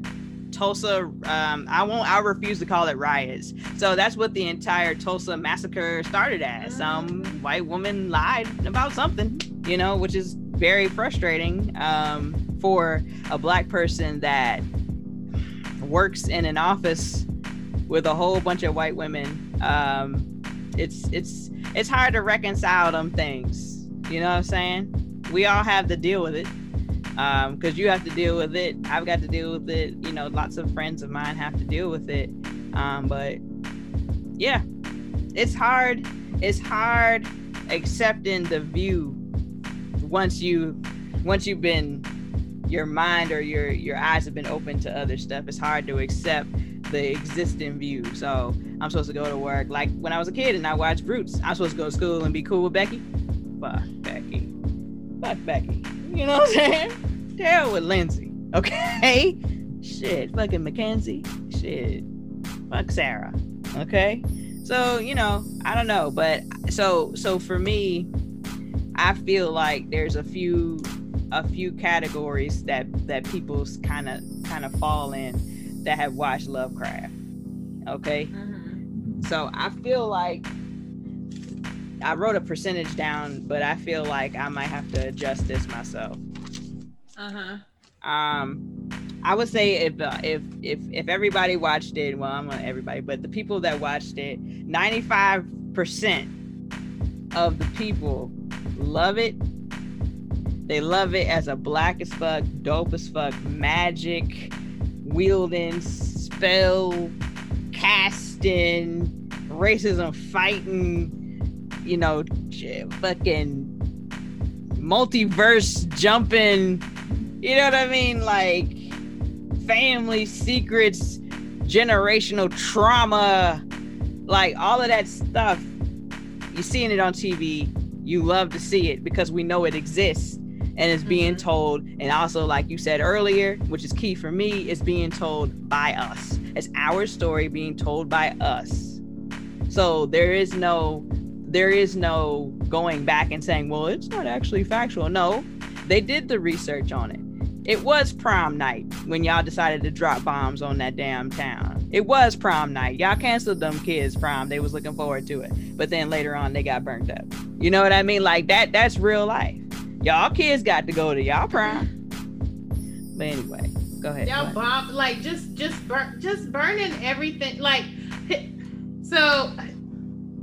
Tulsa. Um, I won't. I refuse to call it riots. So that's what the entire Tulsa massacre started as. Some white woman lied about something, you know, which is very frustrating um, for a black person that works in an office with a whole bunch of white women. Um, it's it's it's hard to reconcile them things. You know what I'm saying? We all have to deal with it because um, you have to deal with it. I've got to deal with it. You know, lots of friends of mine have to deal with it. Um, but yeah, it's hard. It's hard accepting the view once you once you've been your mind or your your eyes have been open to other stuff. It's hard to accept the existing view. So I'm supposed to go to work like when I was a kid and I watched Roots. I'm supposed to go to school and be cool with Becky. Fuck Becky. Fuck Becky. You know what I'm saying? Hell with Lindsay. Okay? Shit. Fucking Mackenzie. Shit. Fuck Sarah. Okay? So, you know, I don't know. But so so for me, I feel like there's a few a few categories that that people's kind of kind of fall in that have watched Lovecraft. Okay? Mm-hmm. So I feel like I wrote a percentage down, but I feel like I might have to adjust this myself. Uh huh. Um, I would say if uh, if if if everybody watched it, well, I'm not everybody, but the people that watched it, 95 percent of the people love it. They love it as a black as fuck, dope as fuck, magic wielding, spell casting, racism fighting, you know, fucking multiverse jumping, you know what I mean? Like family secrets, generational trauma, like all of that stuff. You're seeing it on TV. You love to see it because we know it exists and it's being Mhm. told. And also, like you said earlier, which is key for me, is being told by us. It's our story being told by us. So there is no there is no going back and saying, well, it's not actually factual. No, they did the research on it. It was prom night when y'all decided to drop bombs on that damn town. It was prom night. Y'all canceled them kids' prom. They was looking forward to it. But then later on they got burnt up. You know what I mean? Like that that's real life. Y'all kids got to go to y'all prom. But anyway, go ahead. Y'all bomb like just just burn just burning everything like so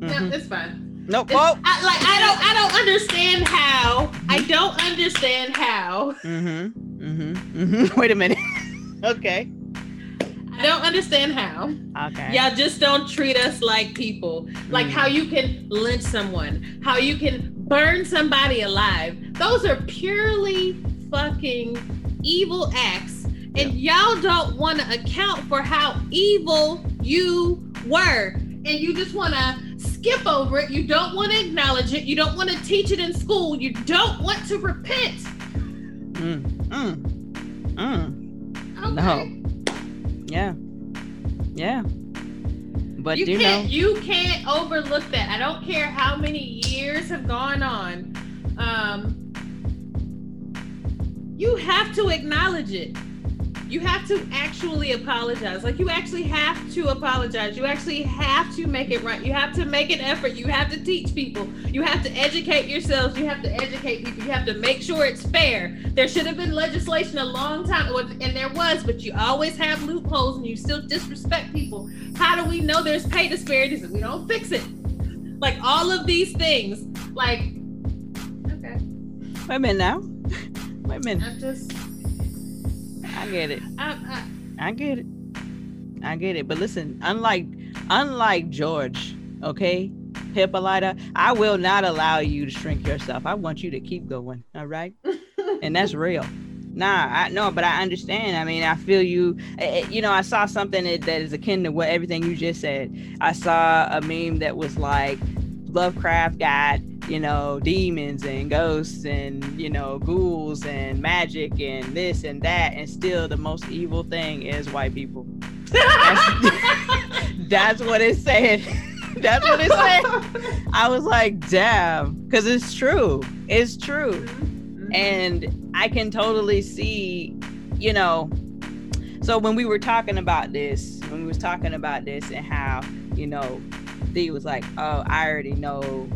no, Mhm. it's fine. Nope. Oh. I, like I don't I don't understand how I don't understand how Mm-hmm. Mm-hmm. Mm-hmm. Wait a minute. okay. I don't understand how Okay. y'all just don't treat us like people like Mm. how you can lynch someone how you can burn somebody alive those are purely fucking evil acts and y'all don't want to account for how evil you were and you just want to skip over it you don't want to acknowledge it you don't want to teach it in school you don't want to repent Mm. Mm. Mm. okay? Yeah. Yeah. But you you, can't know, you can't overlook that. I don't care how many years have gone on. Um, you have to acknowledge it. You have to actually apologize. Like you actually have to apologize. You actually have to make it right. You have to make an effort. You have to teach people. You have to educate yourselves. You have to educate people. You have to make sure it's fair. There should have been legislation a long time, and there was, but you always have loopholes and you still disrespect people. How do we know there's pay disparities if we don't fix it? Like all of these things. Like, okay, wait a minute now. Wait a minute. I'm just, I get it. I, I, I get it. I get it. But listen, unlike unlike George, okay, Hippolyta, I will not allow you to shrink yourself. I want you to keep going. All right. and that's real. Nah, I no, but I understand. I mean, I feel you. eh, eh, You know, I saw something that, that is akin to what everything you just said. I saw a meme that was like, Lovecraft got you know, demons and ghosts and, you know, ghouls and magic and this and that. And still, the most evil thing is white people. That's, that's what it said. that's what it said. I was like, damn, because it's true. It's true. Mm-hmm. And I can totally see, you know, so when we were talking about this, when we was talking about this and how, you know, D was like, oh, I already know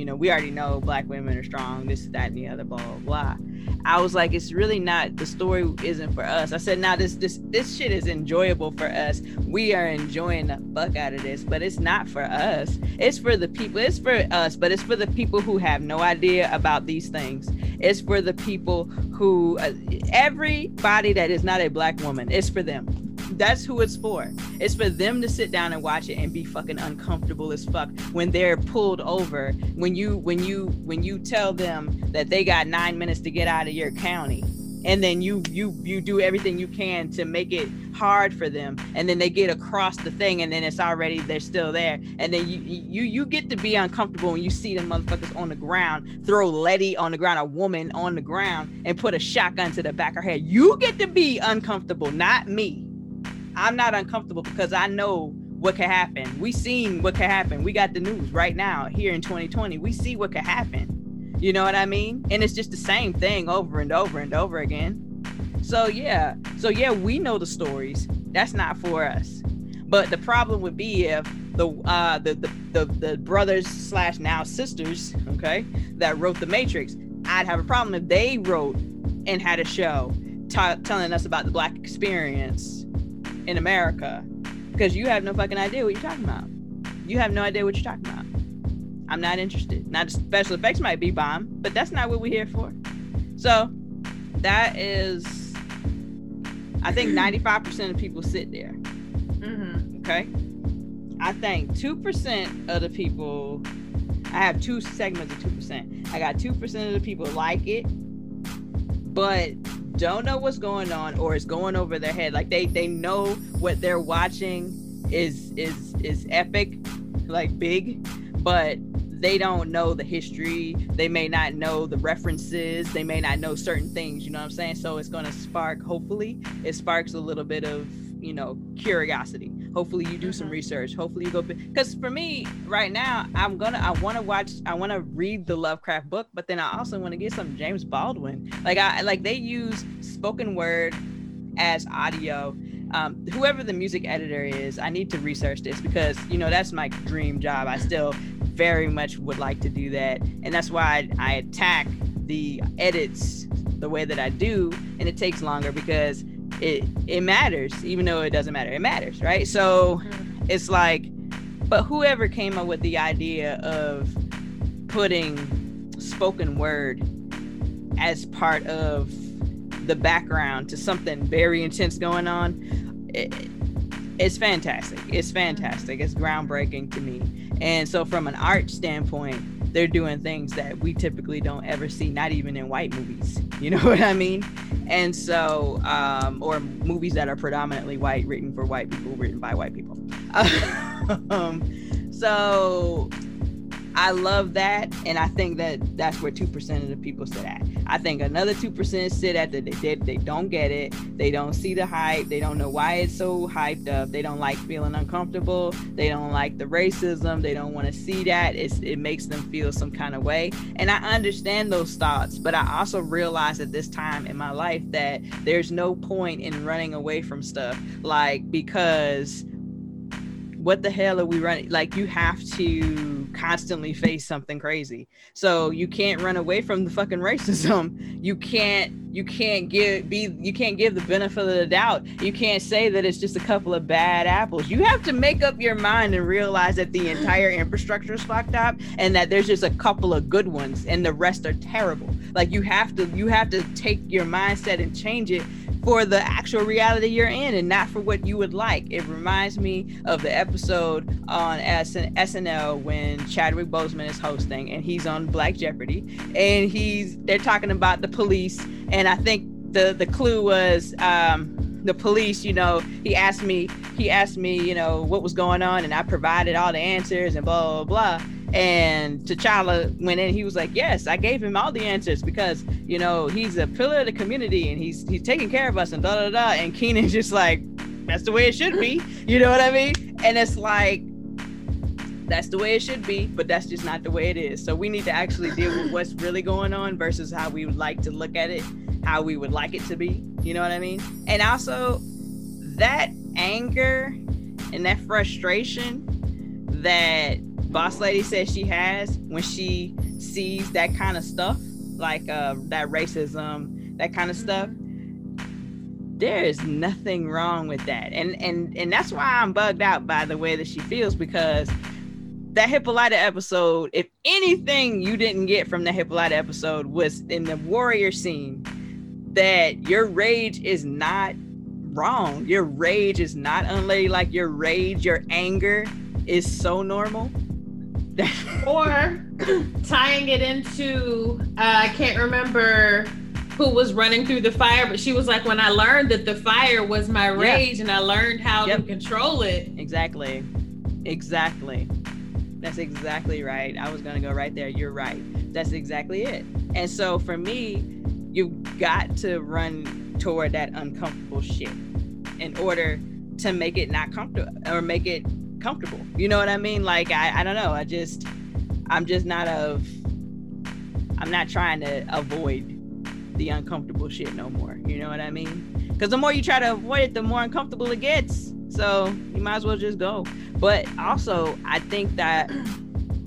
you know, we already know black women are strong, this, is that, and the other, blah, blah, blah. I was like, it's really not the story isn't for us. I said, now this this this shit is enjoyable for us. We are enjoying the fuck out of this, but it's not for us. It's for the people. It's for us, but it's for the people who have no idea about these things. It's for the people who uh, everybody that is not a black woman. It's for them that's who it's for. It's for them to sit down and watch it and be fucking uncomfortable as fuck when they're pulled over. When you when you when you tell them that they got nine minutes to get out of your county, and then you you you do everything you can to make it hard for them, and then they get across the thing, and then it's already they're still there, and then you you you get to be uncomfortable when you see them motherfuckers on the ground, throw Letty on the ground, a woman on the ground, and put a shotgun to the back of her head. You get to be uncomfortable, not me. I'm not uncomfortable because I know what could happen. We seen what could happen. We got the news right now here in 2020. We see what could happen. You know what I mean? And it's just the same thing over and over and over again. So yeah. So yeah, we know the stories. That's not for us. But the problem would be if the uh the the, the, the brothers slash now sisters, okay, that wrote the Matrix, I'd have a problem if they wrote and had a show t- telling us about the black experience in America because you have no fucking idea what you're talking about. You have no idea what you're talking about. I'm not interested. Now, the special effects might be bomb, but that's not what we're here for. So, that is, I think 95% of people sit there. Mm-hmm. Okay. I think 2% of the people, I have two segments of 2%. I got 2% of the people like it, but don't know what's going on or it's going over their head. Like they they know what they're watching is is is epic, like big, but they don't know the history. They may not know the references. They may not know certain things. You know what I'm saying? So it's gonna spark. Hopefully, it sparks a little bit of you know curiosity. Hopefully you do some mm-hmm. research. Hopefully you go because for me right now i'm gonna i want to watch i want to read the lovecraft book but then i also want to get some james baldwin. Like i like they use spoken word as audio. Um, whoever the music editor is i need to research this because you know that's my dream job. I still very much would like to do that. And that's why I, I attack the edits the way that i do. And it takes longer because it it matters even though it doesn't matter. It matters right? So mm-hmm. it's like but whoever came up with the idea of putting spoken word as part of the background to something very intense going on it, it's fantastic. It's fantastic. It's groundbreaking to me. And so from an art standpoint they're doing things that we typically don't ever see, not even in white movies. You know what I mean? And so, um, or movies that are predominantly white, written for white people, written by white people. um, so I love that, and I think that that's where two percent of the people sit at. I think another two percent sit at that they, they don't get it, they don't see the hype, they don't know why it's so hyped up, they don't like feeling uncomfortable, they don't like the racism, they don't want to see that. It's it makes them feel some kind of way, and I understand those thoughts, but I also realize at this time in my life that there's no point in running away from stuff, like because what the hell are we running? Like you have to constantly face something crazy. So you can't run away from the fucking racism. You can't you can't give be you can't give the benefit of the doubt. You can't say that it's just a couple of bad apples. You have to make up your mind and realize that the entire infrastructure is fucked up and that there's just a couple of good ones and the rest are terrible. Like you have to you have to take your mindset and change it for the actual reality you're in and not for what you would like. It reminds me of the episode on SN- SNL when Chadwick Boseman is hosting and he's on Black Jeopardy and he's they're talking about the police and I think the the clue was um, the police you know he asked me he asked me you know what was going on and I provided all the answers and blah blah blah And T'Challa went in. He was like, "Yes, I gave him all the answers because you know he's a pillar of the community and he's he's taking care of us and da da da." And Kenan's just like, "That's the way it should be." You know what I mean? And it's like that's the way it should be, but that's just not the way it is. So we need to actually deal with what's really going on versus how we would like to look at it, how we would like it to be. You know what I mean? And also that anger and that frustration that boss lady says she has when she sees that kind of stuff, like uh, that racism, that kind of stuff. There is nothing wrong with that, and and and that's why I'm bugged out by the way that she feels because that Hippolyta episode, if anything you didn't get from the Hippolyta episode was in the warrior scene, that your rage is not wrong. Your rage is not unladylike. Your rage, your anger is so normal. or tying it into, uh, I can't remember who was running through the fire, but she was like, when I learned that the fire was my rage and I learned how yep. to control it. Exactly. Exactly. That's exactly right. I was gonna go right there. You're right. That's exactly it. And so for me, you've got to run toward that uncomfortable shit in order to make it not comfortable or make it comfortable. You know what I mean? Like I, I don't know. I just I'm just not of I'm not trying to avoid the uncomfortable shit no more. You know what I mean? Because the more you try to avoid it, the more uncomfortable it gets. So you might as well just go. But also, I think that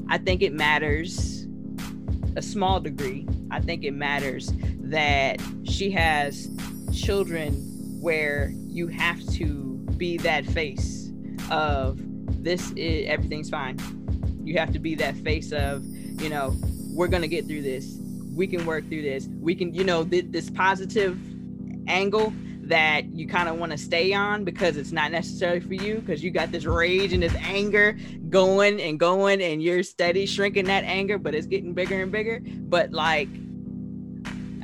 I think it matters a small degree. I think it matters that she has children where you have to be that face of this is everything's fine. You have to be that face of, you know, we're to get through this. We can work through this. We can, you know, th- this positive angle that you kind of want to stay on because it's not necessary for you because you got this rage and this anger going and going and you're steady shrinking that anger but it's getting bigger and bigger but like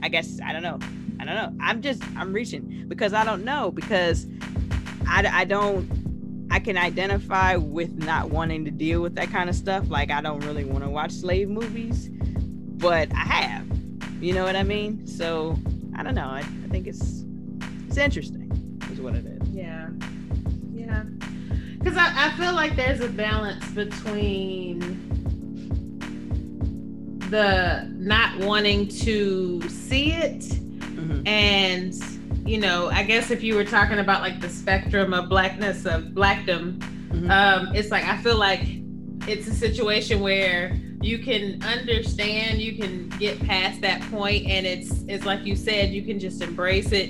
i guess i don't know i don't know i'm just i'm reaching because i don't know because i, I don't i can identify with not wanting to deal with that kind of stuff like i don't really want to watch slave movies but i have you know what i mean? So i don't know i, I think it's it's interesting is what it is. Yeah yeah. Because I, I feel like there's a balance between the not wanting to see it mm-hmm. and you know i guess if you were talking about like the spectrum of blackness of blackdom mm-hmm. um it's like i feel like it's a situation where you can understand you can get past that point and it's it's like you said you can just embrace it.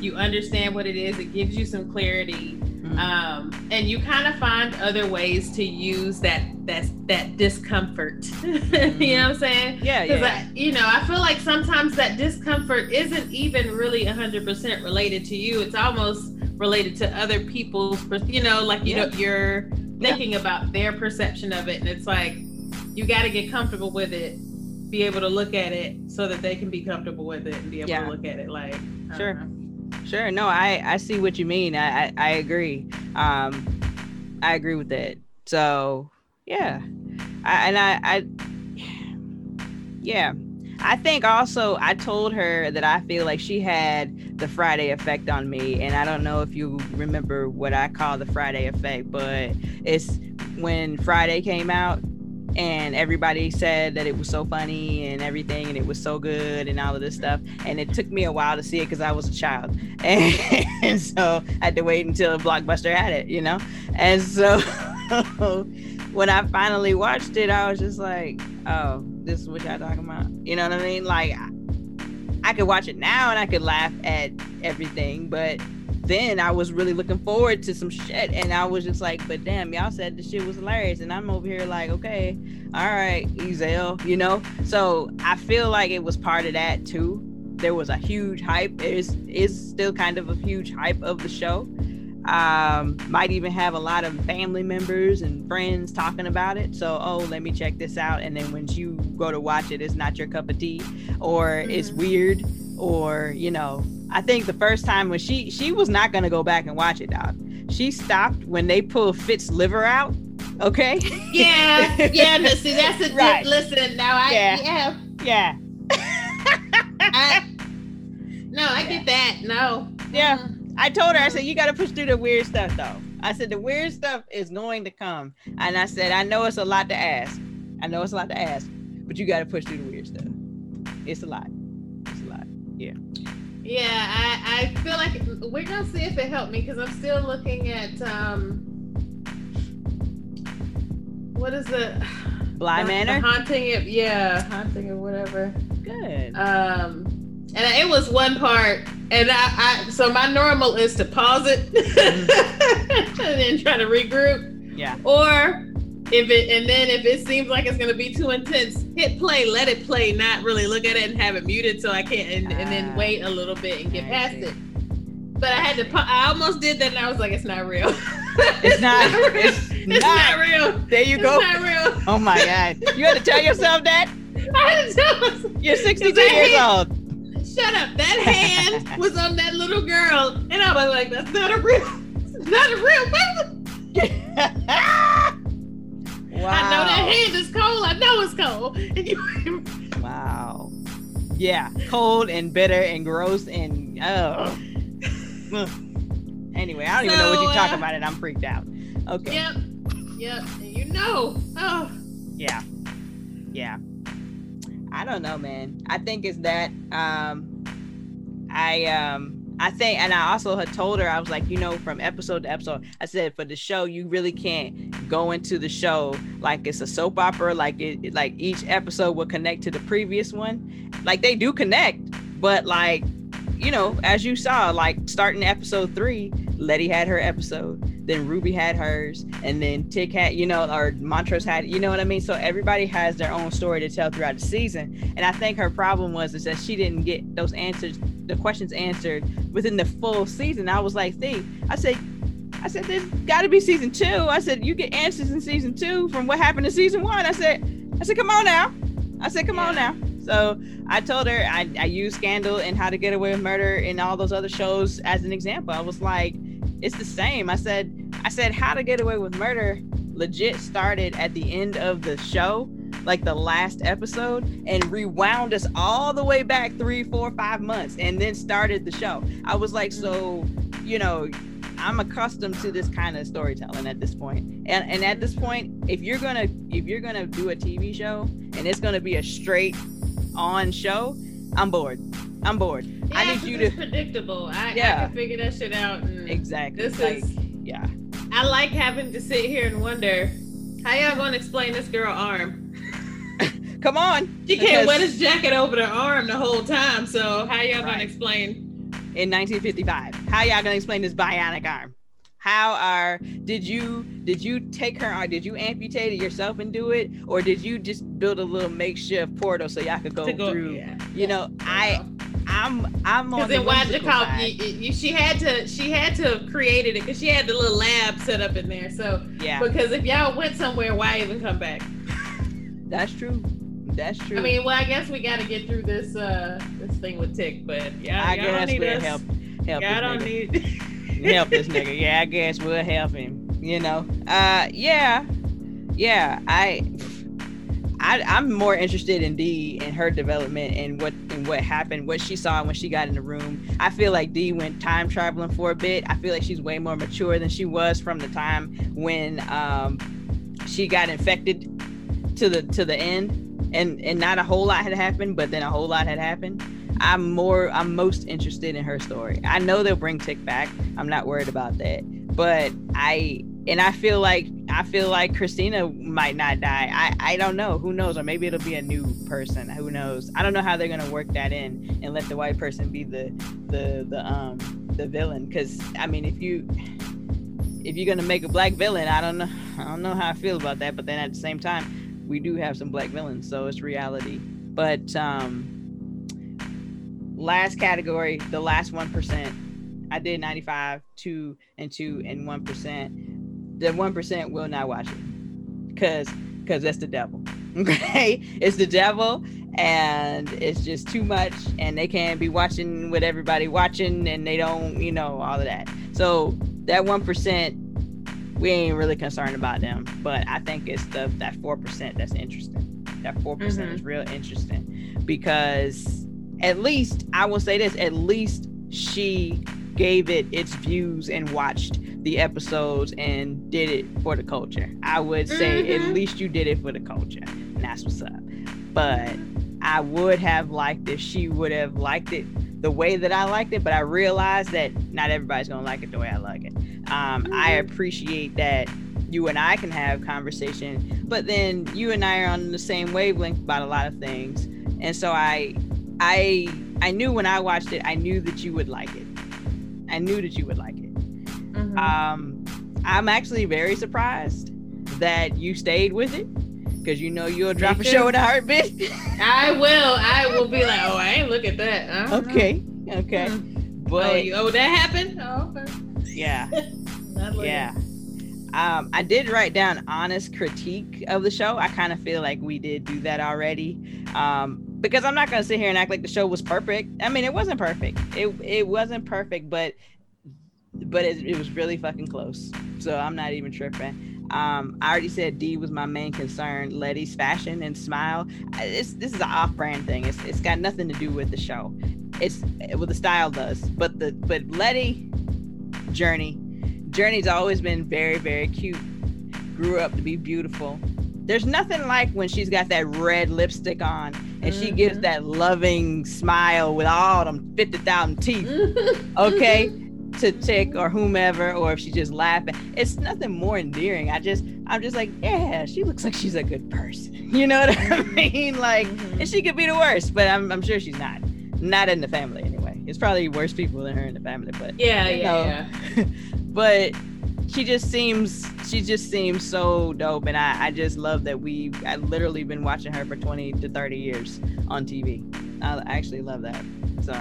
You understand what it is. It gives you some clarity mm-hmm. um, and you kind of find other ways to use that that that discomfort mm-hmm. you know what i'm saying yeah yeah I, you know i feel like sometimes that discomfort isn't even really 100% related to you it's almost related to other people's you know like you yeah. know you're thinking yeah. about their perception of it and it's like you got to get comfortable with it be able to look at it so that they can be comfortable with it and be able yeah. to look at it like sure know. Sure. No, I I see what you mean. I I, I agree. Um, I agree with that. So yeah, I, and I I yeah. I think also I told her that I feel like she had the Friday effect on me. And I don't know if you remember what I call the Friday effect, but it's when Friday came out and everybody said that it was so funny and everything and it was so good and all of this stuff. And it took me a while to see it because i was a child. And, so i had to wait until blockbuster had it you know? And so when i finally watched it i was just like oh this is what y'all talking about. You know what i mean? Like I could watch it now and i could laugh at everything but then I was really looking forward to some shit, and I was just like, but damn, y'all said the shit was hilarious, and I'm over here like, okay, all right, Ezal, you know. So I feel like it was part of that too. There was a huge hype. Is is still kind of a huge hype of the show. Um, might even have a lot of family members and friends talking about it. So, oh, let me check this out. And then when you go to watch it, it's not your cup of tea, or mm-hmm. it's weird, or you know, I think the first time when she she was not gonna go back and watch it, dog. She stopped when they pulled Fitz liver out. Okay. Yeah, yeah. No, see, that's the Right. listen. Now I Yeah. yeah. Yeah. I, no, I get that. No. Yeah. I told her, I said, you got to push through the weird stuff, though. I said, the weird stuff is going to come. And I said, I know it's a lot to ask. I know it's a lot to ask, but you got to push through the weird stuff. It's a lot. It's a lot. Yeah, I, I feel like we're gonna see if it helped me because I'm still looking at um what is the Bly the- Manor? the haunting of yeah haunting or whatever Good. um and it was one part and I, I so my normal is to pause it and then try to regroup Yeah. or if it and then if it seems like it's gonna be too intense hit play let it play not really look at it and have it muted so i can't and, and then Ah. wait a little bit and get past it but i had to i almost did that and i was like it's not real It's not. real. It's it's not. not real There you it's go. not real Oh my God. You had to tell yourself that? I had to tell myself, You're 62 years hand- old. shut up that hand was on that little girl and i was like that's not a real not a real person wow. i know that hand is cold i know it's cold and you Wow. Yeah. Cold and bitter and gross and oh. Anyway, I don't even know what you're talking uh, about and I'm freaked out. Okay. Yep. Yep. And you know. Oh. Yeah. Yeah. I don't know, man. I think it's that um I um I think and I also had told her I was like, you know, from episode to episode, I said for the show you really can't go into the show like it's a soap opera, like it like each episode will connect to the previous one. Like they do connect, but like you know, as you saw, like starting episode three, Letty had her episode, then Ruby had hers, and then Tic had, you know, or Montrose had, you know what I mean? So everybody has their own story to tell throughout the season. And I think her problem was is that she didn't get those answers, the questions answered within the full season. I was like, see, I said, I said, there's got to be season two. I said, you get answers in season two from what happened in season one. I said, I said, come on now. I said, come on now. So I told her I, I used Scandal and How to Get Away with Murder and all those other shows as an example. I was like, it's the same. I said, I said How to Get Away with Murder legit started at the end of the show, like the last episode, and rewound us all the way back three, four, five months, and then started the show. I was like, so, you know, I'm accustomed to this kind of storytelling at this point. And and at this point, if you're gonna if you're gonna do a TV show and it's gonna be a straight on show, I'm bored. I'm bored. I need you to predictable. I, Yeah. I can figure that shit out. Exactly. This like, is. yeah. I like having to sit here and wonder how y'all gonna explain this girl arm. Come on. She can't wear this jacket over the arm the whole time. So how y'all Right. gonna explain? in 1955. How y'all gonna explain this bionic arm? How are did you did you take her arm? Did you amputate it yourself and do it, or did you just build a little makeshift portal so y'all could go, go through? Yeah. You know, I I'm I'm on Because the then why'd you call side. you, you, she had to she had to have created it because she had the little lab set up in there. So Yeah, because if y'all went somewhere, why even come back? that's true. That's true. I mean, well, I guess we got to get through this uh this thing with Tic, but yeah, I guess we'll us. help help Y'all don't nigga. need. help this nigga. Yeah, I guess we'll help him. You know. Uh, yeah, yeah. I, I, I'm more interested in Dee and her development and what and what happened, what she saw when she got in the room. I feel like Dee went time traveling for a bit. I feel like she's way more mature than she was from the time when um she got infected to the to the end, and and not a whole lot had happened, but then a whole lot had happened. I'm more I'm most interested in her story. I know they'll bring Tic back. I'm not worried about that. But I and I feel like I feel like Christina might not die. I I don't know. Who knows? Or maybe it'll be a new person. Who knows? I don't know how they're gonna work that in and let the white person be the the the um the villain. Because I mean, if you if you're gonna make a black villain, I don't know. I don't know how I feel about that. But then at the same time, we do have some black villains, so it's reality. But um last category, the last one percent. I did 95, two and two and one percent. The one percent will not watch it because because that's the devil. Okay, it's the devil, and it's just too much, and they can't be watching with everybody watching, and they don't, you know, all of that. So that one percent we ain't really concerned about them. But I think it's the that four percent that's interesting. That 4% Mhm. is real interesting because at least I will say this: at least she gave it its views and watched the episodes and did it for the culture. I would say at Mhm. least you did it for the culture, and that's what's up. But I would have liked if she would have liked it the way that I liked it, but I realized that not everybody's gonna like it the way I like it. Um, I Mhm. appreciate that you and I can have conversation, but then you and I are on the same wavelength about a lot of things, and so I, I, I knew when I watched it, I knew that you would like it. I knew that you would like it. Mhm. Um, I'm actually very surprised that you stayed with it because you know you'll drop a show in a heartbeat. I will. I will be like, oh, I ain't look at that. I don't know. okay, okay, Hmm. but oh, you, oh, that happened. Oh, okay. yeah, yeah. Um, I did write down honest critique of the show. I kind of feel like we did do that already. Um, because I'm not gonna sit here and act like the show was perfect. I mean, it wasn't perfect. It it wasn't perfect, but but it, it was really fucking close. So I'm not even tripping. Um, I already said D was my main concern. Letty's fashion and smile. It's this is an off-brand thing. It's it's got nothing to do with the show. It's well the style does, but the but Letty, Jurnee, Jurnee's always been very very cute. Grew up to be beautiful. There's nothing like when she's got that red lipstick on and she gives Mhm. that loving smile with all them fifty thousand teeth okay to Tic or whomever, or if she's just laughing. It's nothing more endearing. I just, I'm just like, yeah, she looks like she's a good person. You know what I mean? Like, and she could be the worst, but I'm, I'm sure she's not. Not in the family anyway. It's probably worse people than her in the family, but Yeah, yeah, know. yeah. but she just seems she just seems so dope and I, I just love that we I literally been watching her for 20 to 30 years on TV. I actually love that. So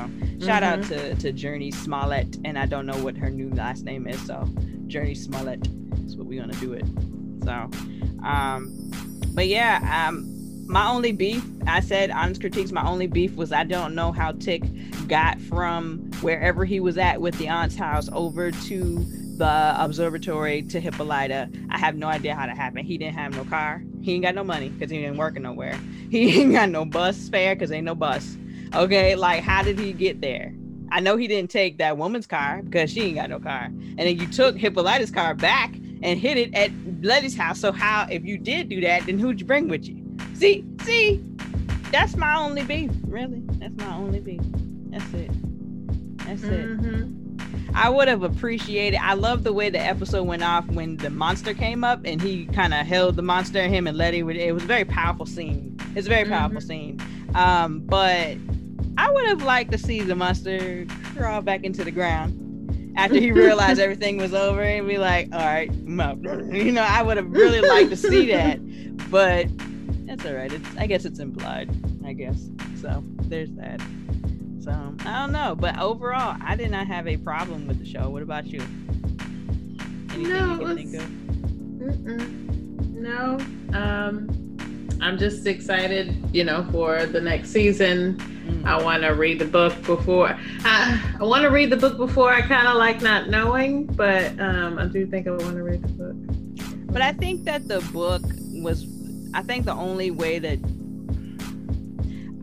shout out to, to Jurnee Smollett and I don't know what her new last name is, so Jurnee Smollett is what we're gonna do it. So um but yeah, um my only beef, I said honest critiques, my only beef was I don't know how Tic got from wherever he was at with the aunt's house over to the observatory to Hippolyta. I have no idea how that happened. He didn't have no car. He ain't got no money because he ain't working nowhere. He ain't got no bus fare because ain't no bus. Okay, like how did he get there? I know he didn't take that woman's car because she ain't got no car. And then you took Hippolyta's car back and hid it at Letty's house. So how, if you did do that, then who'd you bring with you? See, see, that's my only beef. Really, that's my only beef. That's it. That's it. Mm-hmm. I would have appreciated. I love the way the episode went off when the monster came up and he kind of held the monster. Him and Letty. It was a very powerful scene. It's a very powerful scene. Um, but I would have liked to see the monster crawl back into the ground after he realized everything was over and be like, "All right, I'm out." You know, I would have really liked to see that, but that's all right. It's, I guess it's implied. I guess so. There's that. So I don't know, but overall, I did not have a problem with the show. What about you? Anything No, you can it think of? No. Um, I'm just excited, you know, for the next season. Mm. I want to read the book before. I, I want to read the book before I kind of like not knowing, but um, I do think I want to read the book. But I think that the book was, I think the only way that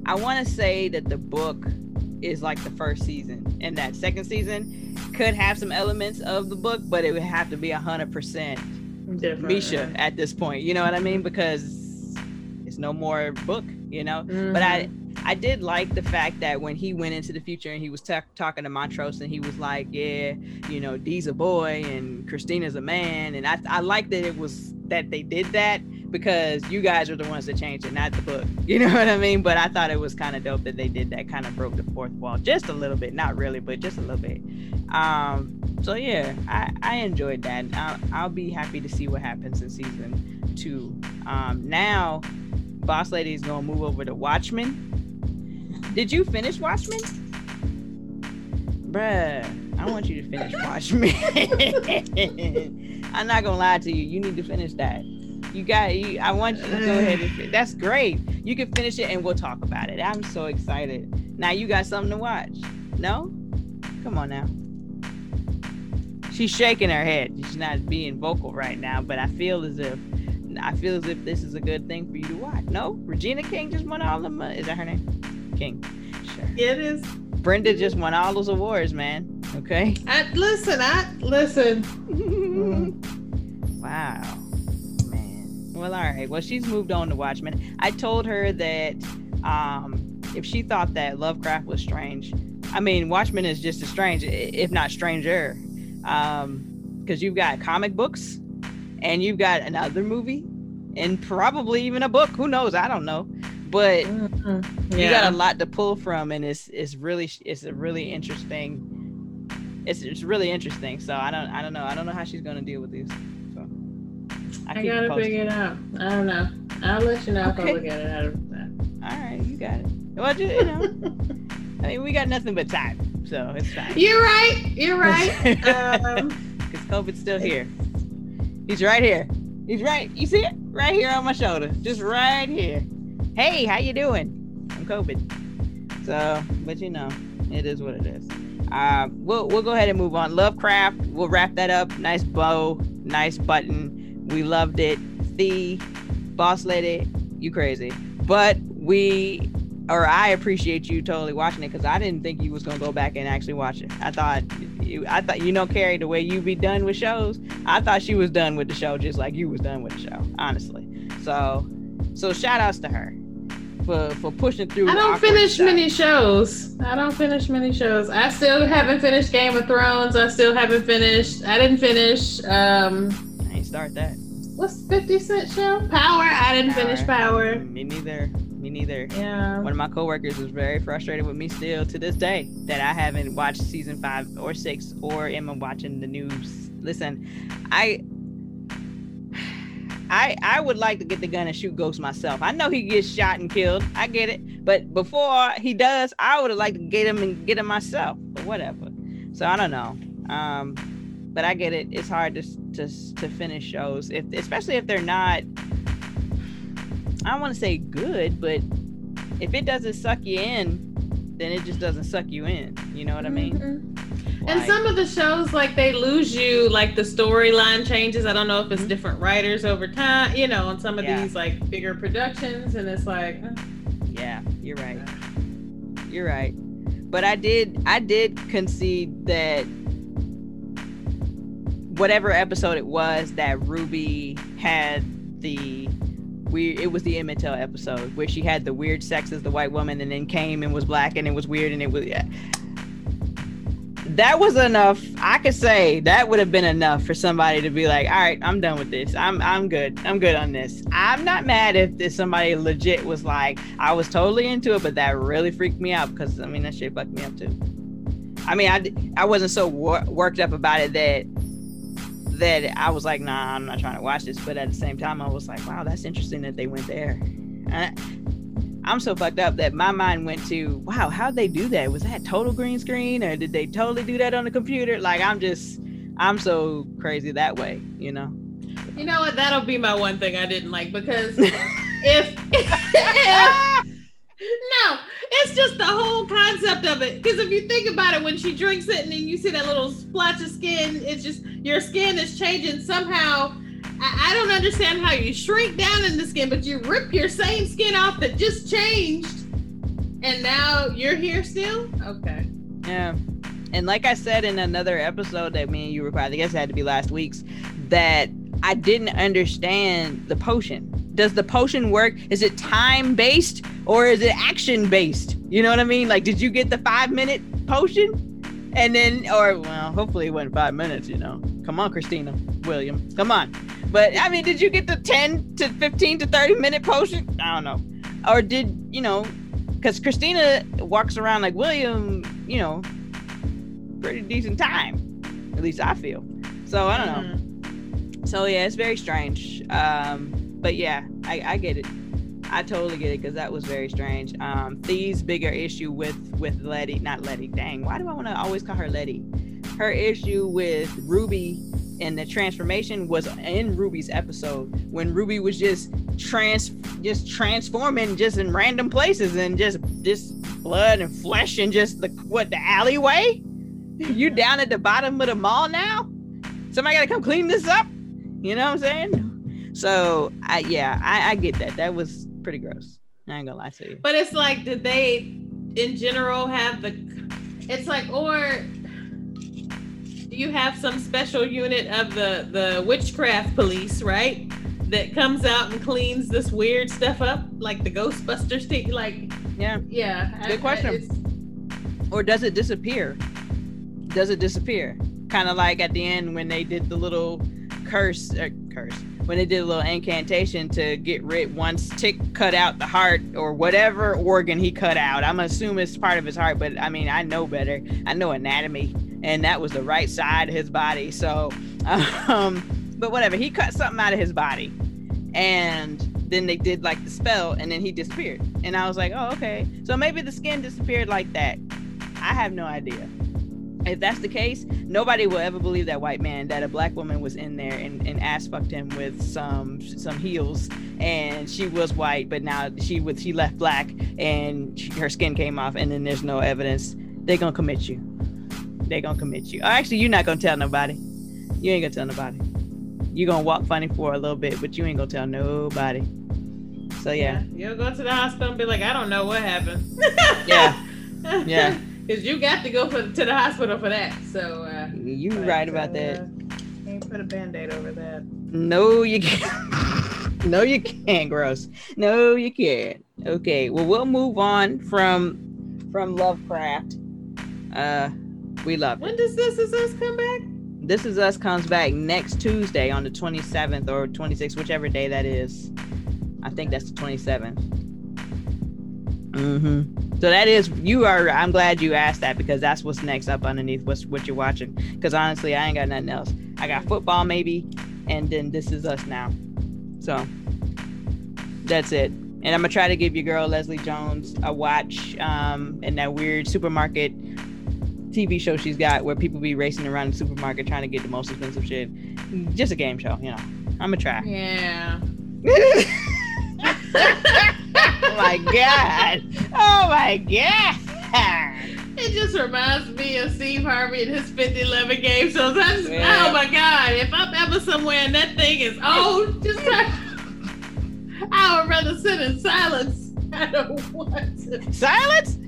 I want to say that the book is like the first season, and that second season could have some elements of the book, but it would have to be a hundred percent different. Misha at this point. You know what I mean? Because it's no more book. You know. But I mm-hmm. I did like the fact that when he went into the future and he was ta- talking to Montrose and he was like, yeah, you know, Dee's a boy and Christina's a man, and I I like that it was that they did that because you guys are the ones that changed it, not the book. You know what I mean? But I thought it was kind of dope that they did that, kind of broke the fourth wall just a little bit, not really, but just a little bit. Um, so yeah, I I enjoyed that. I'll, I'll be happy to see what happens in season two. Um, now, Boss Lady is gonna move over to Watchmen. Did you finish Watchmen? Bruh, I want you to finish Watchmen. I'm not gonna lie to you. You need to finish that. You got you. I want you to go ahead and. That's great. You can finish it and we'll talk about it. I'm so excited. Now you got something to watch. No? Come on now. she's shaking her head. She's not being vocal right now, but I feel as if I feel as if this is a good thing for you to watch. No, Regina King just won all them. Uh, is that her name? King. It is. Brenda just won all those awards, man. Okay. I, listen, I listen. wow, man. Well, all right. Well, she's moved on to Watchmen. I told her that um, if she thought that Lovecraft was strange, I mean, Watchmen is just as strange, if not stranger, because um, you've got comic books and you've got another movie and probably even a book. Who knows? I don't know. But mm-hmm. yeah. you got a lot to pull from, and it's it's really it's a really interesting. It's it's really interesting. So I don't I don't know I don't know how she's gonna deal with these. So I, I gotta figure it out. I don't know. I'll let you know okay. if I look at it out of that. All right, you got it. Well, you know, I mean, we got nothing but time, so it's fine. You're right. You're right. Because um, COVID's still here. He's right here. He's right. You see it? Right here on my shoulder. Just right here. Hey, how you doing? I'm COVID. So, but you know, it is what it is. Uh, we'll we'll go ahead and move on. Lovecraft. We'll wrap that up. Nice bow. Nice button. We loved it. The boss lady, you crazy. But we or I appreciate you totally watching it because I didn't think you was gonna go back and actually watch it. I thought you, I thought you know, Carrie, the way you be done with shows, I thought she was done with the show just like you was done with the show, honestly. So, so shout outs to her for for pushing through. I don't finish stuff. many shows. I don't finish many shows. I still haven't finished Game of Thrones. I still haven't finished. I didn't finish. um I ain't start that. What's Fifty Cent show? Power. I didn't Power. finish Power. Me neither. Me neither. Yeah. One of my coworkers was very frustrated with me still to this day that I haven't watched season five or six or am I watching the news. Listen, I I I would like to get the gun and shoot Ghost myself. I know he gets shot and killed. I get it. But before he does, I would have liked to get him and get him myself. But whatever. So I don't know. Um, but I get it. It's hard to to to finish shows if especially if they're not I don't want to say good, but if it doesn't suck you in, then it just doesn't suck you in. You know what I mean? Mm-hmm. And some of the shows, like they lose you, like the storyline changes. I don't know if it's mm-hmm. different writers over time, you know, on some of yeah. these like bigger productions, and it's like, uh, yeah, you're right. You're right. But I did, I did concede that whatever episode it was that Ruby had the weird it was the Emmett episode where she had the weird sex as the white woman and then came and was black and it was weird and it was yeah. That was enough. I could say that would have been enough for somebody to be like, "All right, I'm done with this. I'm I'm good. I'm good on this." I'm not mad if, if somebody legit was like, "I was totally into it, but that really freaked me out because I mean that shit fucked me up too." I mean, I I wasn't so wor- worked up about it that that I was like, nah, I'm not trying to watch this. But at the same time, I was like, wow, that's interesting that they went there. I, I'm so fucked up that my mind went to, wow, how'd they do that? Was that total green screen or did they totally do that on the computer? Like, I'm just, I'm so crazy that way, you know? You know what? That'll be my one thing I didn't like because if, if no, it's just the whole concept of it. Because if you think about it, when she drinks it and then you see that little splotch of skin, it's just your skin is changing somehow. I, I don't understand how you shrink down in the skin, but you rip your same skin off that just changed, and now you're here still. Okay. Yeah. And like I said in another episode that me and you recorded, I guess it had to be last week's, that I didn't understand the potion. Does the potion work? Is it time based or is it action based? You know what I mean? Like, did you get the five minute potion? And then, or well, hopefully it went five minutes, you know. Come on, Christina William. Come on. But I mean, did you get the 10 to 15 to 30 minute potion? I don't know. Or did, you know, because Christina walks around like William, you know, pretty decent time. At least I feel. So I don't know. Mm-hmm. So yeah, it's very strange. Um, but yeah, I, I get it. I totally get it because that was very strange. Um, Thee's bigger issue with with Letty, not Letty. Dang, why do I want to always call her Letty? Her issue with Ruby and the transformation was in Ruby's episode when Ruby was just trans, just transforming just in random places and just just blood and flesh and just the what the alleyway. You down at the bottom of the mall now? somebody gotta come clean this up. You know what I'm saying? So I yeah, I, I get that. That was pretty gross. I ain't gonna lie to you. But it's like, did they in general have the it's like or do you have some special unit of the the witchcraft police, right? That comes out and cleans this weird stuff up, like the Ghostbusters thing. Like, Yeah. yeah, Good question. Or does it disappear? Does it disappear? Kind of like at the end when they did the little curse or curse when they did a little incantation to get rid once Tic cut out the heart or whatever organ he cut out. I'm assuming it's part of his heart, but I mean I know better. I know anatomy, and that was the right side of his body. So, um, but whatever. He cut something out of his body, and then they did like the spell, and then he disappeared. And I was like, oh okay. So maybe the skin disappeared like that. I have no idea. If that's the case, nobody will ever believe that white man that a black woman was in there and, and ass fucked him with some some heels and she was white, but now she was she left black and she, her skin came off and then there's no evidence. They're gonna commit you. They're gonna commit you. Oh, actually, you're not gonna tell nobody. You ain't gonna tell nobody. You're gonna walk funny for a little bit, but you ain't gonna tell nobody. So yeah, You'll go to the hospital and be like, I don't know what happened. yeah, yeah. Because you got to go for, to the hospital for that. So, uh, You but, right about that. uh, Can't put a band aid over that. No, you can't. no, you can't. Gross. No, you can't. Okay. Well, we'll move on from from Lovecraft. Uh, we love When it. does This Is Us come back? This is us comes back next Tuesday on the 27th or 26th, whichever day that is. I think that's the 27th. Mm-hmm. So that is you are. I'm glad you asked that because that's what's next up underneath what's what you're watching. Because honestly, I ain't got nothing else. I got football maybe, and then this is us now. So that's it. And I'm gonna try to give your girl Leslie Jones a watch um, in that weird supermarket TV show she's got where people be racing around the supermarket trying to get the most expensive shit. Just a game show, you know. I'm gonna try. Yeah. oh my god! Oh my god! It just reminds me of Steve Harvey and his 5011 game shows. That's, Yeah. Oh my God. If I'm ever somewhere and that thing is old, just try. I would rather sit in silence. I don't want to. Silence?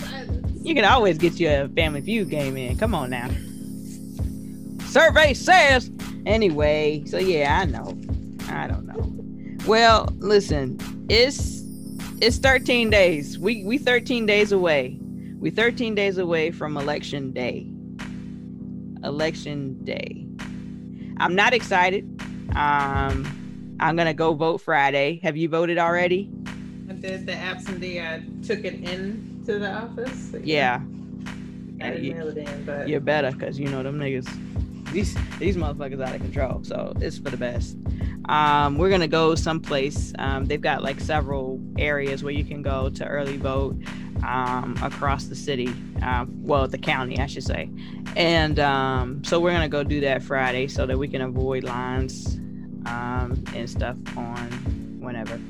Silence. You can always get you a Family Feud game in. Come on now. Survey says. Anyway, so yeah, I know. I don't know. Well, listen, it's it's 13 days. We we 13 days away. We 13 days away from election day. Election day. I'm not excited. Um, I'm gonna go vote Friday. Have you voted already? I did the absentee. I took it in to the office. Yeah. I didn't you- mail it in, but You're better because you know them niggas. These these motherfuckers out of control. So it's for the best. Um, we're gonna go someplace. Um, they've got like several areas where you can go to early vote um, across the city. Um, well, the county, I should say. And um, so we're gonna go do that Friday so that we can avoid lines um, and stuff on whenever.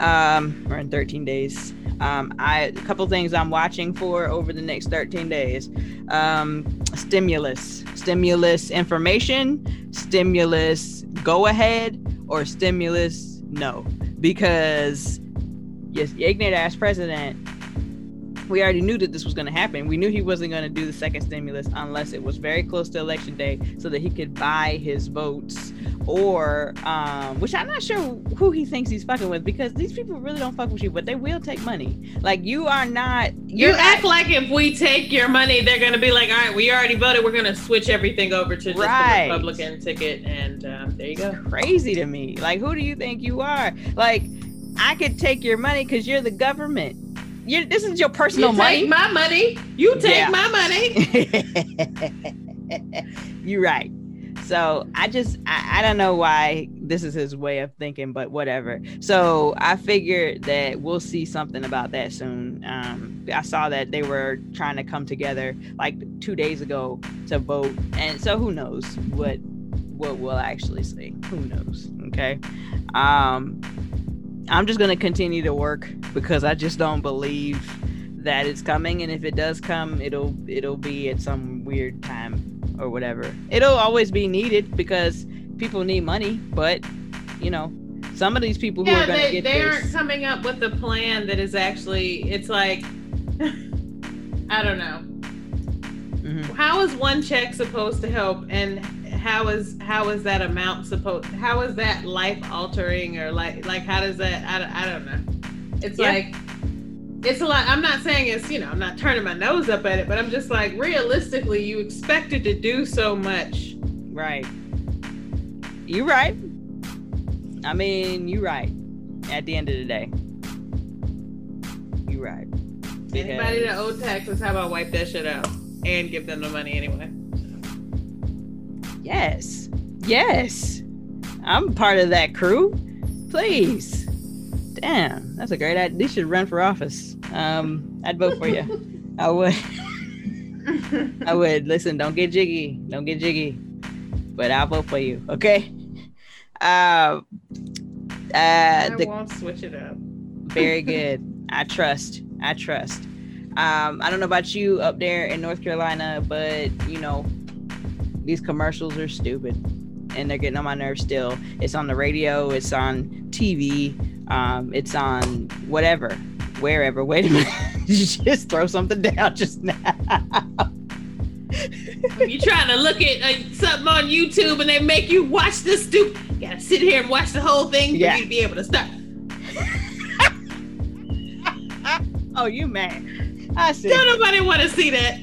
Or in 13 days. Um, I a couple things I'm watching for over the next 13 days. Um, stimulus, stimulus information, stimulus go ahead, or stimulus no, because yes, ignorant ass president. We already knew that this was going to happen. We knew he wasn't going to do the second stimulus unless it was very close to election day, so that he could buy his votes or um which i'm not sure who he thinks he's fucking with because these people really don't fuck with you but they will take money like you are not you you're act not, like if we take your money, they're gonna be like, all right, we already voted. We're gonna switch everything over to just Right. the Republican ticket, and um, there you go. crazy to me like who do you think you are like i could take your money because you're the government you're this is your personal you money take my money. You take Yeah. my money. You're right. So I just I, I don't know why this is his way of thinking, but whatever. So I figured that we'll see something about that soon. Um, I saw that they were trying to come together like two days ago to vote, and so who knows what what we'll actually see? Who knows? Okay. Um, I'm just gonna continue to work because I just don't believe that it's coming, and if it does come, it'll it'll be at some weird time or whatever. It'll always be needed because people need money, but you know, some of these people who yeah, are going to get they this, aren't coming up with a plan that is actually. It's like, I don't know. Mhm. How is one check supposed to help, and how is how is that amount supposed? How is that life altering, or like like how does that? I, I don't know. It's Yeah. like. It's a lot. I'm not saying it's, you know, I'm not turning my nose up at it, but I'm just like, realistically, you expected to do so much. right. You right. I mean, you right. At the end of the day, you right. Anybody that Because- owed taxes, how about wipe that shit out and give them the money anyway? Yes. Yes. I'm part of that crew. Please. Damn, that's a great idea. You should run for office. Um, I'd vote for you. I would. I would. Listen, don't get jiggy. Don't get jiggy. But I'll vote for you. Okay. Uh, uh, I the won't switch it up. very good. I trust. I trust. Um, I don't know about you up there in North Carolina, but you know, these commercials are stupid and they're getting on my nerves still. It's on the radio, it's on TV, um, it's on whatever, wherever. Wait a minute. you just throw something down just now. If you're trying to look at uh, something on YouTube and they make you watch this stupid, you gotta sit here and watch the whole thing for Yeah. you to be able to stop. oh, you mad. I see. Don't nobody want to see that.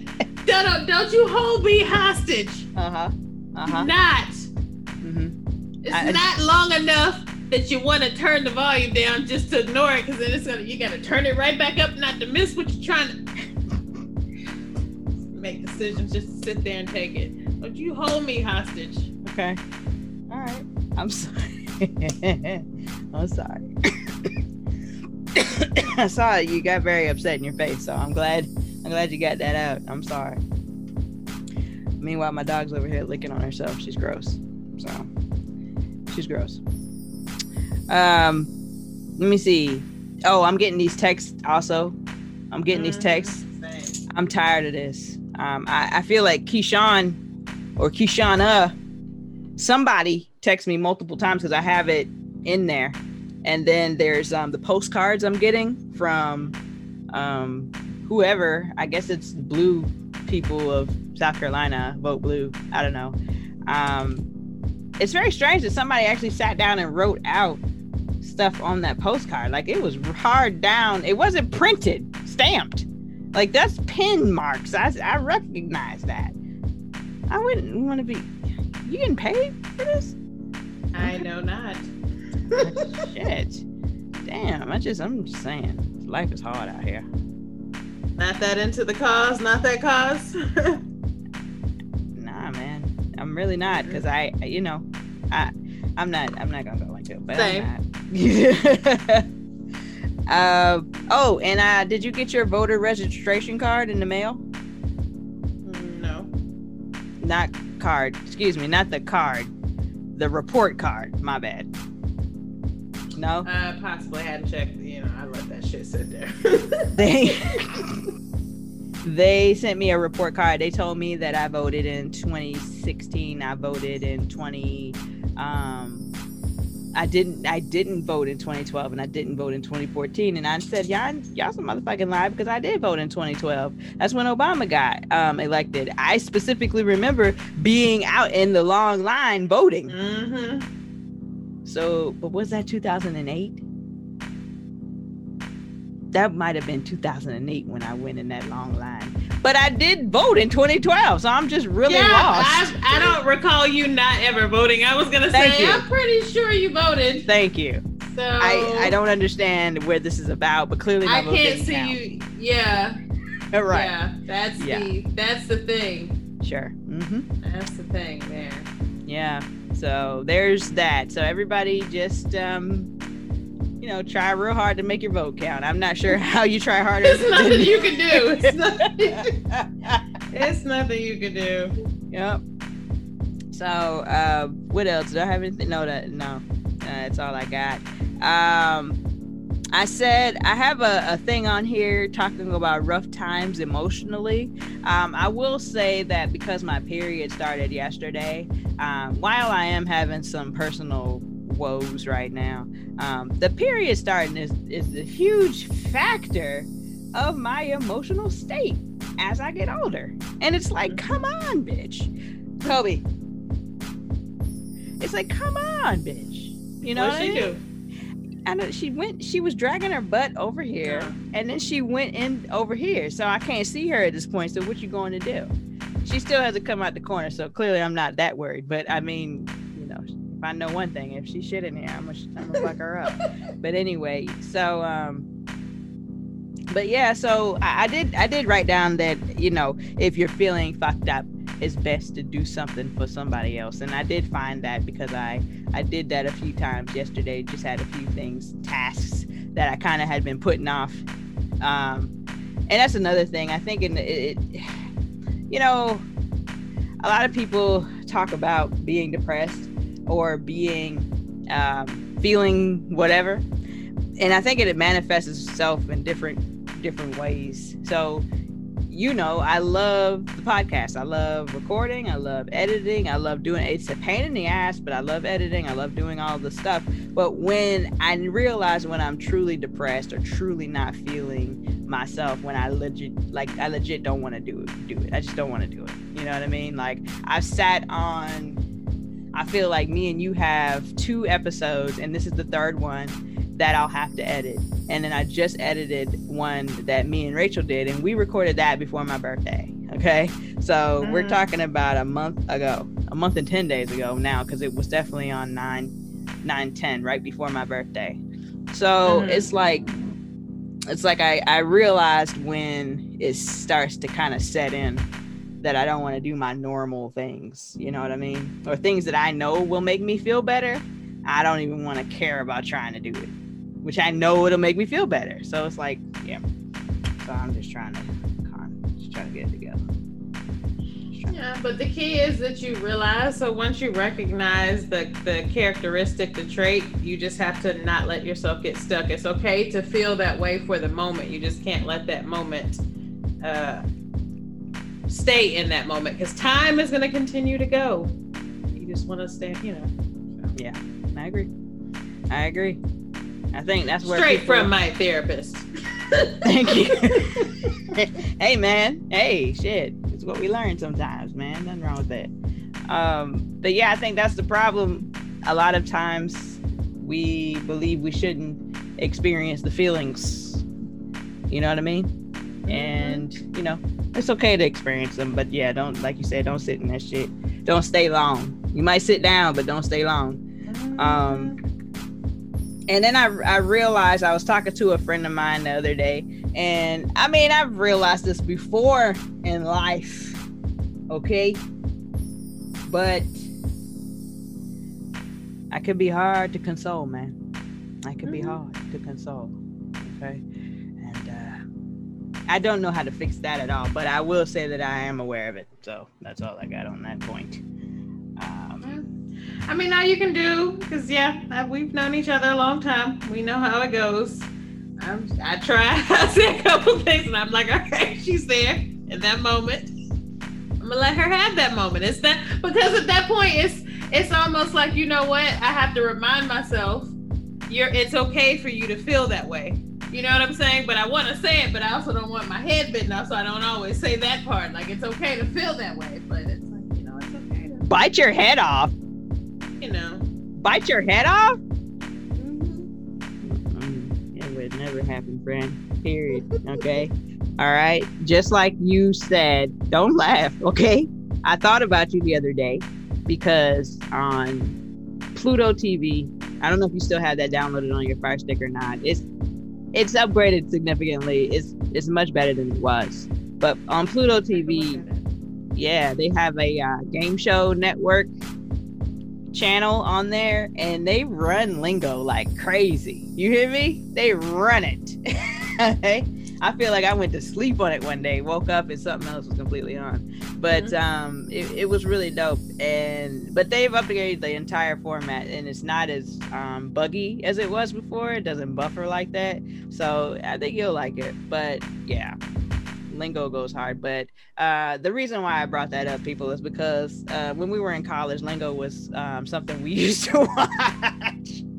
Don't, don't you hold me hostage. Uh-huh. Uh-huh. Not. Mm-hmm. It's I- not long enough that you want to turn the volume down just to ignore it because then it's gonna you gotta turn it right back up not to miss what you're trying to make decisions just to sit there and take it. Don't you hold me hostage. Okay. All right. I'm sorry. I'm sorry. I saw. You got very upset in your face, so I'm glad. I'm glad you got that out. I'm sorry. Meanwhile, my dog's over here licking on herself. She's gross. So she's gross. Um, let me see. Oh, I'm getting these texts also. I'm getting these texts. Same. I'm tired of this. Um, I, I feel like Keyshawn or Keyshana, somebody texts me multiple times because I have it in there. And then there's um, the postcards I'm getting from um, whoever. I guess it's blue people of South Carolina, vote blue. I don't know. Um, it's very strange that somebody actually sat down and wrote out stuff on that postcard. Like it was hard down. It wasn't printed, stamped. Like that's pin marks. I, I recognize that. I wouldn't want to be. You getting paid for this? I know not. Shit. Damn. I just. I'm just saying. Life is hard out here. Not that into the cause, not that cause. Nah, man. I'm really not because mm. I. You know, I. I'm not. I'm not gonna go into it. But Same. I'm not. uh. Oh, and uh, did you get your voter registration card in the mail? no. not card excuse me not the card the report card my bad no I possibly hadn't checked. You know, I let that shit sit there. they they sent me a report card they told me that i voted in 2016 i voted in 20 um i didn't i didn't vote in 2012 and i didn't vote in 2014 and i said y'all y'all some motherfucking lie because i did vote in 2012 that's when obama got um elected i specifically remember being out in the long line voting mm-hmm. So, but was that 2008? That might have been 2008 when I went in that long line. But I did vote in 2012, so I'm just really yeah, lost. I, I don't recall you not ever voting. I was gonna Thank say you. I'm pretty sure you voted. Thank you. So I, I don't understand where this is about, but clearly I can't see count. you. Yeah, right. yeah. That's Yeah. the that's the thing. Sure. hmm That's the thing there. Yeah. So there's that. So everybody just um you know, try real hard to make your vote count. I'm not sure how you try harder. There's nothing you can do. It's nothing, it's nothing you can do. Yep. So, uh, what else? Do I have anything? No, that no. Uh, that's all I got. Um, I said I have a, a, thing on here talking about rough times emotionally. Um, I will say that because my period started yesterday, um, while I am having some personal woes right now, um, the period starting is, is a huge factor of my emotional state as I get older. And it's like, come on, bitch. Kobe. It's like, come on, bitch. You know what, what she do? I know she went. She was dragging her butt over here, and then she went in over here. So I can't see her at this point. So what you going to do? She still has to come out the corner. So clearly, I'm not that worried. But I mean, if I know one thing, if she shit in here, I'm gonna, I'm gonna fuck her up. But anyway, so um, but yeah, so I, I did. I did write down that you know, if you're feeling fucked up, it's best to do something for somebody else. And I did find that because I I did that a few times yesterday. Just had a few things, tasks that I kind of had been putting off. Um, and that's another thing. I think in it, you know, a lot of people talk about being depressed or being um, feeling whatever, and I think it manifests itself in different different ways. So you know, I love the podcast. I love recording. I love editing. I love doing it's a pain in the ass, but I love editing. I love doing all the stuff. But when I realize when I'm truly depressed or truly not feeling myself, when I legit like I legit don't want to do it, do it. I just don't want to do it. You know what I mean? Like I've sat on I feel like me and you have two episodes and this is the third one that I'll have to edit. And then I just edited one that me and Rachel did, and we recorded that before my birthday. Okay. So mm-hmm. we're talking about a month ago, a month and 10 days ago now, because it was definitely on 9, 9, 10, right before my birthday. So mm-hmm. it's like, it's like I, I realized when it starts to kind of set in that I don't want to do my normal things, you know what I mean? Or things that I know will make me feel better. I don't even want to care about trying to do it which I know it'll make me feel better. So it's like, yeah. So I'm just trying to, just trying to get it together. Yeah, but the key is that you realize. So once you recognize the the characteristic, the trait, you just have to not let yourself get stuck. It's okay to feel that way for the moment. You just can't let that moment uh, stay in that moment because time is going to continue to go. You just want to stay, you know. So. Yeah, I agree. I agree. I think that's where straight people... from my therapist. Thank you. hey man, hey shit, it's what we learn sometimes, man. Nothing wrong with that. Um, but yeah, I think that's the problem. A lot of times we believe we shouldn't experience the feelings. You know what I mean? And you know, it's okay to experience them, but yeah, don't like you said, don't sit in that shit. Don't stay long. You might sit down, but don't stay long. Um, and then I, I realized I was talking to a friend of mine the other day and i mean i've realized this before in life okay but i could be hard to console man i could mm-hmm. be hard to console okay i don't know how to fix that at all but i will say that i am aware of it so that's all i got on that point um, I mean, now you can do because yeah, we've known each other a long time. We know how it goes. I'm, I try. I say a couple things, and I'm like, okay, she's there in that moment. I'm gonna let her have that moment. It's that because at that point, it's it's almost like you know what? I have to remind myself, you're. It's okay for you to feel that way. You know what I'm saying? But I want to say it, but I also don't want my head bitten off, so I don't always say that part. Like it's okay to feel that way, but it's like you know, it's okay to bite your head off you know, bite your head off. Mm-hmm. It would never happen, friend. Period. Okay. All right. Just like you said, don't laugh. Okay. I thought about you the other day because on Pluto TV, I don't know if you still have that downloaded on your Fire Stick or not. It's it's upgraded significantly. It's it's much better than it was. But on Pluto TV, yeah, they have a uh, game show network channel on there and they run lingo like crazy. You hear me? They run it. I feel like I went to sleep on it one day, woke up and something else was completely on. But um, it, it was really dope. And but they've upgraded the entire format, and it's not as um, buggy as it was before. It doesn't buffer like that, so I think you'll like it. But yeah, lingo goes hard. But uh, the reason why I brought that up, people, is because uh, when we were in college, lingo was um, something we used to watch.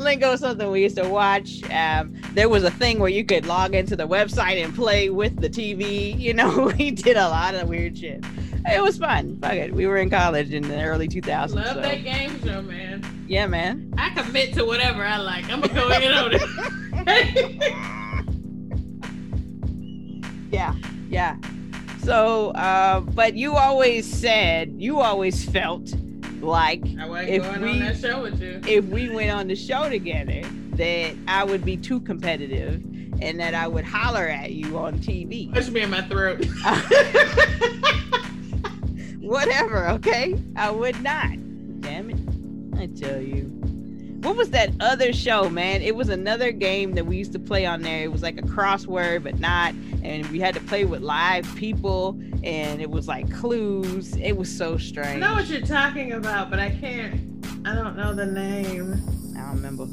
Lingo is something we used to watch. Um, there was a thing where you could log into the website and play with the TV. You know, we did a lot of weird shit. It was fun. Fuck it. We were in college in the early 2000s. Love so. that game show, man. Yeah, man. I commit to whatever I like. I'm gonna go in on it. yeah, yeah. So, uh, but you always said, you always felt like If going we- on that show with you. if we went on the show together, that I would be too competitive and that I would holler at you on TV. Push me in my throat. Whatever, okay? I would not. Damn it. I tell you. What was that other show, man? It was another game that we used to play on there. It was like a crossword, but not. And we had to play with live people, and it was like clues. It was so strange. I know what you're talking about, but I can't. I don't know the name. I don't remember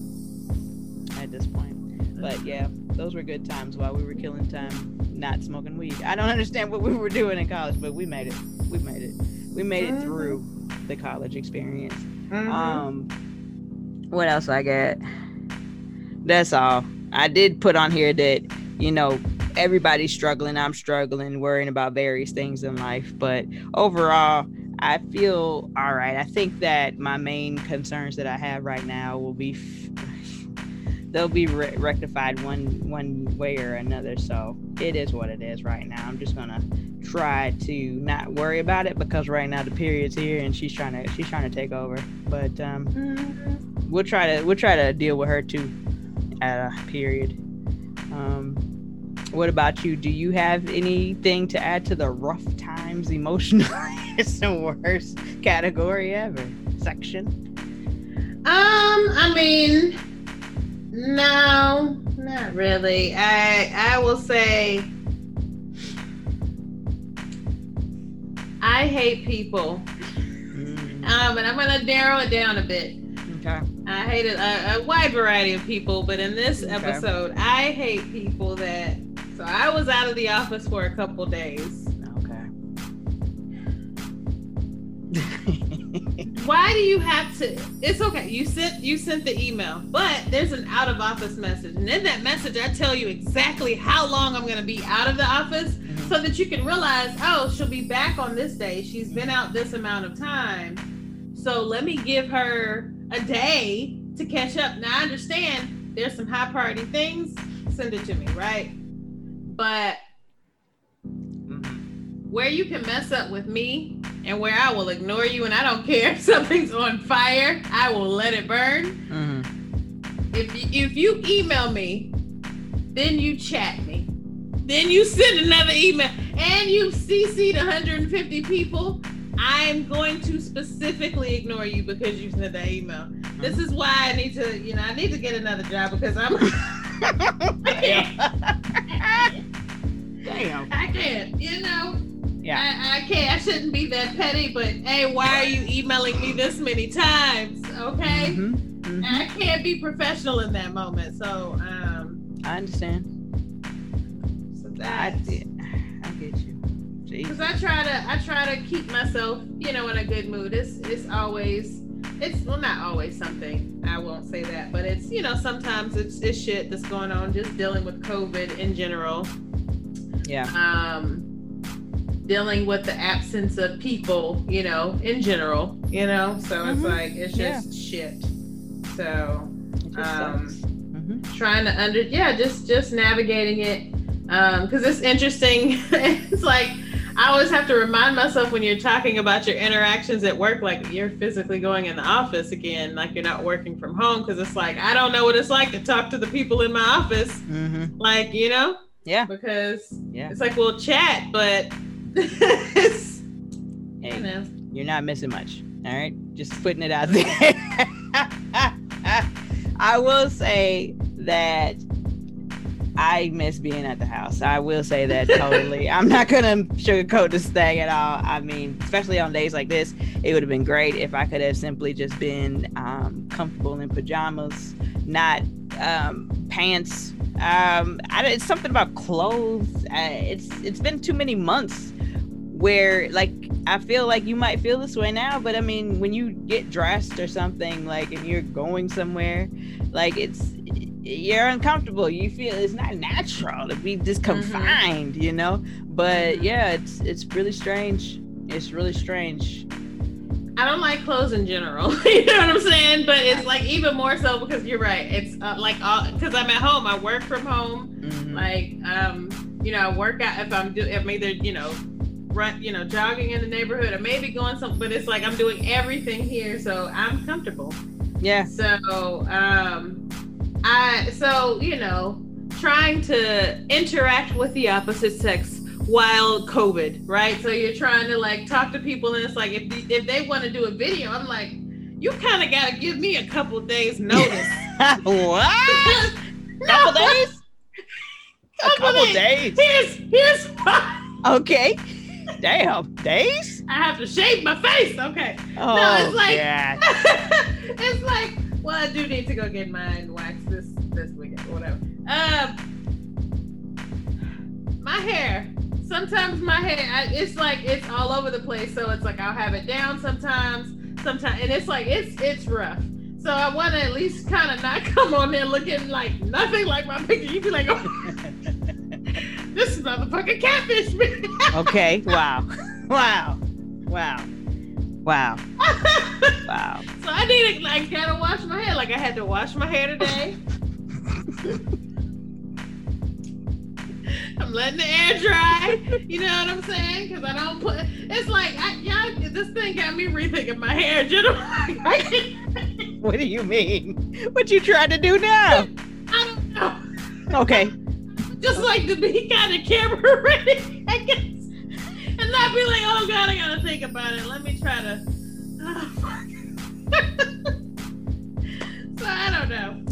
at this point. But yeah, those were good times while we were killing time not smoking weed. I don't understand what we were doing in college, but we made it. We made it. We made it Mhm. through the college experience. Mhm. Um, what else I got? That's all. I did put on here that you know everybody's struggling. I'm struggling, worrying about various things in life, but overall, I feel all right. I think that my main concerns that I have right now will be they'll be re- rectified one one way or another. So it is what it is right now. I'm just gonna try to not worry about it because right now the period's here and she's trying to she's trying to take over. But um, Mhm. We'll try to we'll try to deal with her too at a period. Um, what about you? Do you have anything to add to the rough times emotional? it's the worst category ever section. Um, I mean, no, not really. I I will say I hate people. Mm, Um, and I'm gonna narrow it down a bit. Okay. I hate a, a, wide variety of people, but in this Okay. episode, I hate people that. So I was out of the office for a couple days. Okay. Why do you have to? It's okay. You sent you sent the email, but there's an out of office message, and in that message, I tell you exactly how long I'm going to be out of the office, Mhm. so that you can realize, oh, she'll be back on this day. She's been out this amount of time, so let me give her a day to catch up. Now I understand there's some high priority things. Send it to me, right? But where you can mess up with me and where I will ignore you and I don't care if something's on fire, I will let it burn. Mhm. If you, if you email me, then you chat me. Then you send another email and you CC'd 150 people. I'm going to specifically ignore you because you sent that email. This is why I need to, you know, I need to get another job because I'm I can't. Damn. I can't, you know. Yeah. I, I can't. I shouldn't be that petty, but hey, why are you emailing me this many times? Okay, Mhm. Mhm. I can't be professional in that moment. So, um, I understand. so I that's did. I get you. because I try to, I try to keep myself, you know, in a good mood. It's, it's always, it's well, not always something. I won't say that, but it's, you know, sometimes it's, it's shit that's going on. Just dealing with COVID in general. Yeah. um dealing with the absence of people you know in general you know so it's Mhm. like it's Yeah. just shit so um. Mhm. trying to under yeah just just navigating it um because it's interesting it's like I always have to remind myself when you're talking about your interactions at work, like you're physically going in the office again, like you're not working from home. Cause it's like, I don't know what it's like to talk to the people in my office. Mhm. Like, you know, Yeah. because Yeah. it's like we'll chat, but it's you Hey, know. you're not missing much. All right, just putting it out there. I will say that I miss being at the house. I will say that totally. I'm not gonna sugarcoat this thing at all. I mean, especially on days like this, it would have been great if I could have simply just been um, comfortable in pajamas, not um, pants. Um, I, it's something about clothes. Uh, it's it's been too many months where like I feel like you might feel this way now, but I mean when you get dressed or something like and you're going somewhere, like it's you're uncomfortable. You feel it's not natural to be just mm-hmm. confined, mm-hmm. you know. But mm-hmm. yeah, it's it's really strange. It's really strange. I don't like clothes in general. you know what I'm saying? But it's like even more so because you're right. It's uh, like because I'm at home. I work from home. Mm-hmm. Like um, you know, I work out if I'm do if I'm either you know run you know jogging in the neighborhood or maybe going some. But it's like I'm doing everything here, so I'm comfortable. Yeah. So um, I so you know trying to interact with the opposite sex while COVID, right? So you're trying to like talk to people, and it's like if the, if they want to do a video, I'm like, you kind of got to give me a couple days notice. what? couple days? a couple days. days. Here's here's okay. Damn days. I have to shave my face. Okay. Oh, no, it's like it's like well, I do need to go get mine waxed this this weekend or whatever. Um, my hair. Sometimes my hair, I, it's like it's all over the place. So it's like I'll have it down sometimes, sometimes, and it's like it's it's rough. So I want to at least kind of not come on there looking like nothing like my picture. You be like, oh, this is motherfucking catfish. okay. Wow. Wow. Wow. Wow. wow. So I need to like gotta wash my hair. Like I had to wash my hair today. I'm letting the air dry. You know what I'm saying? Because I don't put. It's like I, y'all. This thing got me rethinking my hair. What do you mean? What you trying to do now? I don't know. Okay. Just like to be kind of camera ready, I guess and not be like, oh god, I gotta think about it. Let me try to. Oh, so I don't know.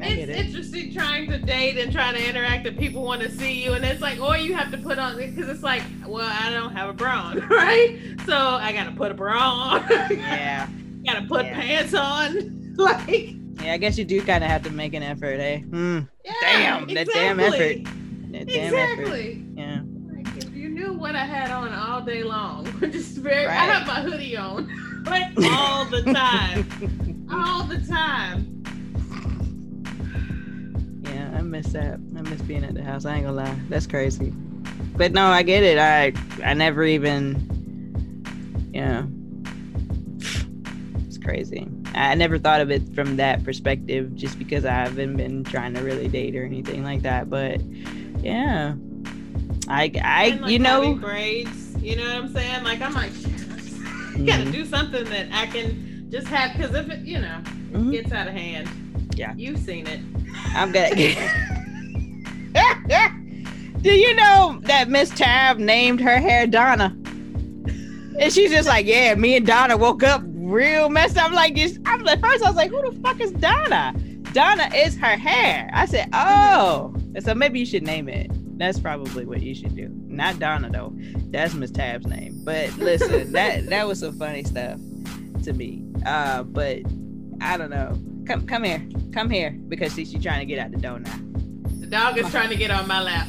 it's it. interesting trying to date and trying to interact and people want to see you and it's like or you have to put on because it's like well i don't have a bra on right so i gotta put a bra on yeah gotta put yeah. pants on like yeah i guess you do kind of have to make an effort eh mm. yeah, damn exactly. that damn effort that damn exactly. effort what I had on all day long. Just very. Right. I have my hoodie on like all the time, all the time. Yeah, I miss that. I miss being at the house. I ain't gonna lie. That's crazy. But no, I get it. I I never even. Yeah. It's crazy. I never thought of it from that perspective, just because I haven't been trying to really date or anything like that. But yeah, I, I, like, you know, braids. You know what I'm saying? Like I'm like, mm-hmm. gotta do something that I can just have because if it, you know, mm-hmm. gets out of hand. Yeah, you've seen it. I'm gonna. do you know that Miss Tab named her hair Donna? And she's just like, yeah, me and Donna woke up real messed up. Like this. I'm like, first I was like, who the fuck is Donna? Donna is her hair. I said, oh, so maybe you should name it. That's probably what you should do. Not Donna though. That's Miss Tab's name. But listen, that that was some funny stuff to me. Uh, but I don't know. Come come here. Come here because see, she's trying to get out the door now. The dog is trying to get on my lap.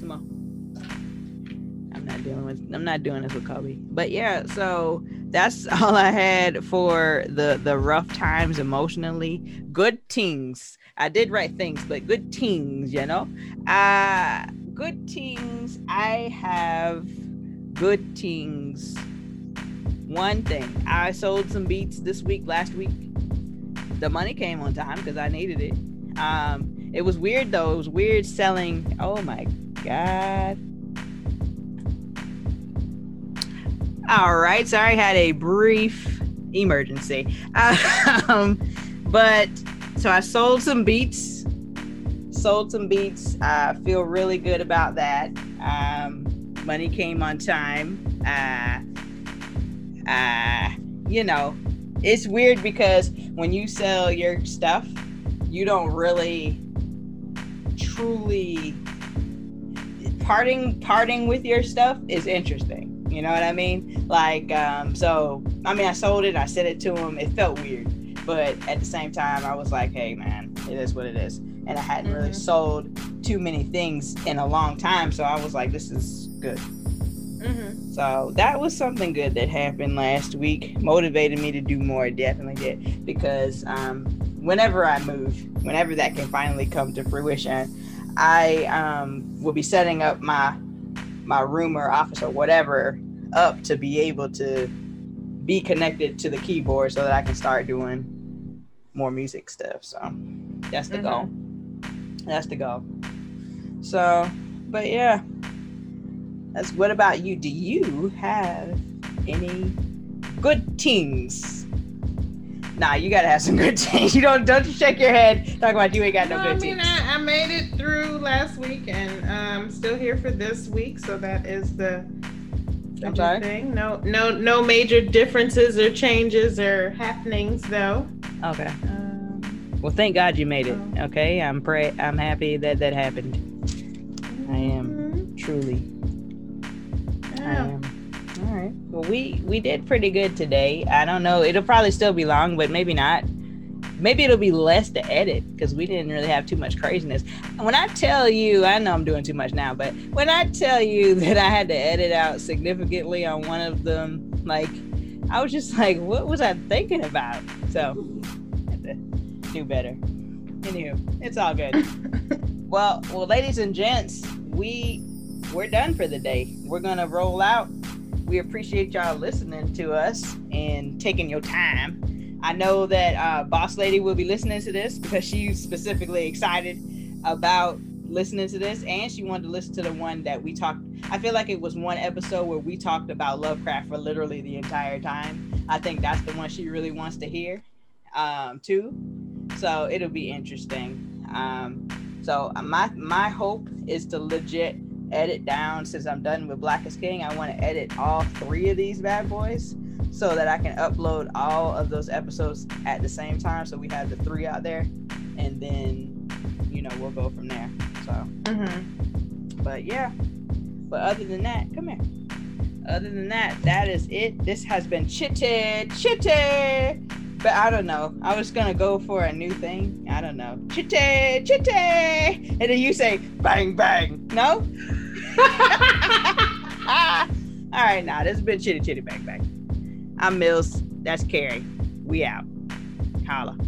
Come on. I'm not doing with I'm not doing this with Kobe. But yeah, so that's all I had for the the rough times emotionally. Good things I did write things, but good things, you know. Uh good things. I have good things. One thing, I sold some beats this week, last week. The money came on time because I needed it. Um, it was weird though. It was weird selling. Oh my god. All right, sorry, I had a brief emergency. Um, but so I sold some beats. Sold some beats. I feel really good about that. Um, money came on time. Uh, uh, you know, it's weird because when you sell your stuff, you don't really truly parting parting with your stuff is interesting. You know what I mean? Like, um, so I mean, I sold it. I said it to him. It felt weird, but at the same time, I was like, hey, man, it is what it is. And I hadn't mm-hmm. really sold too many things in a long time, so I was like, this is good. Mm-hmm. So that was something good that happened last week. Motivated me to do more. Definitely did because um, whenever I move, whenever that can finally come to fruition, I um, will be setting up my my room or office or whatever up to be able to be connected to the keyboard so that I can start doing more music stuff. So that's the mm-hmm. goal. That's the goal. So, but yeah, that's what about you? Do you have any good things? Nah, you gotta have some good things. You don't don't shake your head talk about you ain't got no, no good I mean, I, I, made it through last week and I'm um, still here for this week, so that is the I'm sorry? No no no major differences or changes or happenings though. Okay. Um, well, thank God you made it. Um, okay, I'm pray I'm happy that that happened. I am mm-hmm. truly yeah. I am. All right. Well, we we did pretty good today. I don't know. It'll probably still be long, but maybe not. Maybe it'll be less to edit because we didn't really have too much craziness. When I tell you, I know I'm doing too much now, but when I tell you that I had to edit out significantly on one of them, like I was just like, what was I thinking about? So, had to do better. Anywho, it's all good. well, well, ladies and gents, we we're done for the day. We're gonna roll out. We appreciate y'all listening to us and taking your time. I know that uh, Boss Lady will be listening to this because she's specifically excited about listening to this, and she wanted to listen to the one that we talked. I feel like it was one episode where we talked about Lovecraft for literally the entire time. I think that's the one she really wants to hear, um, too. So it'll be interesting. Um, so my my hope is to legit edit down since I'm done with Black King. I want to edit all three of these bad boys so that I can upload all of those episodes at the same time. So we have the three out there, and then you know we'll go from there. So, mm-hmm. but yeah. But other than that, come here. Other than that, that is it. This has been chitty chitty. But I don't know. I was gonna go for a new thing. I don't know. Chitty chitty, and then you say bang bang. No. All right, now nah, this has been Chitty Chitty Bang Bang. I'm Mills. That's Carrie. We out. Holla.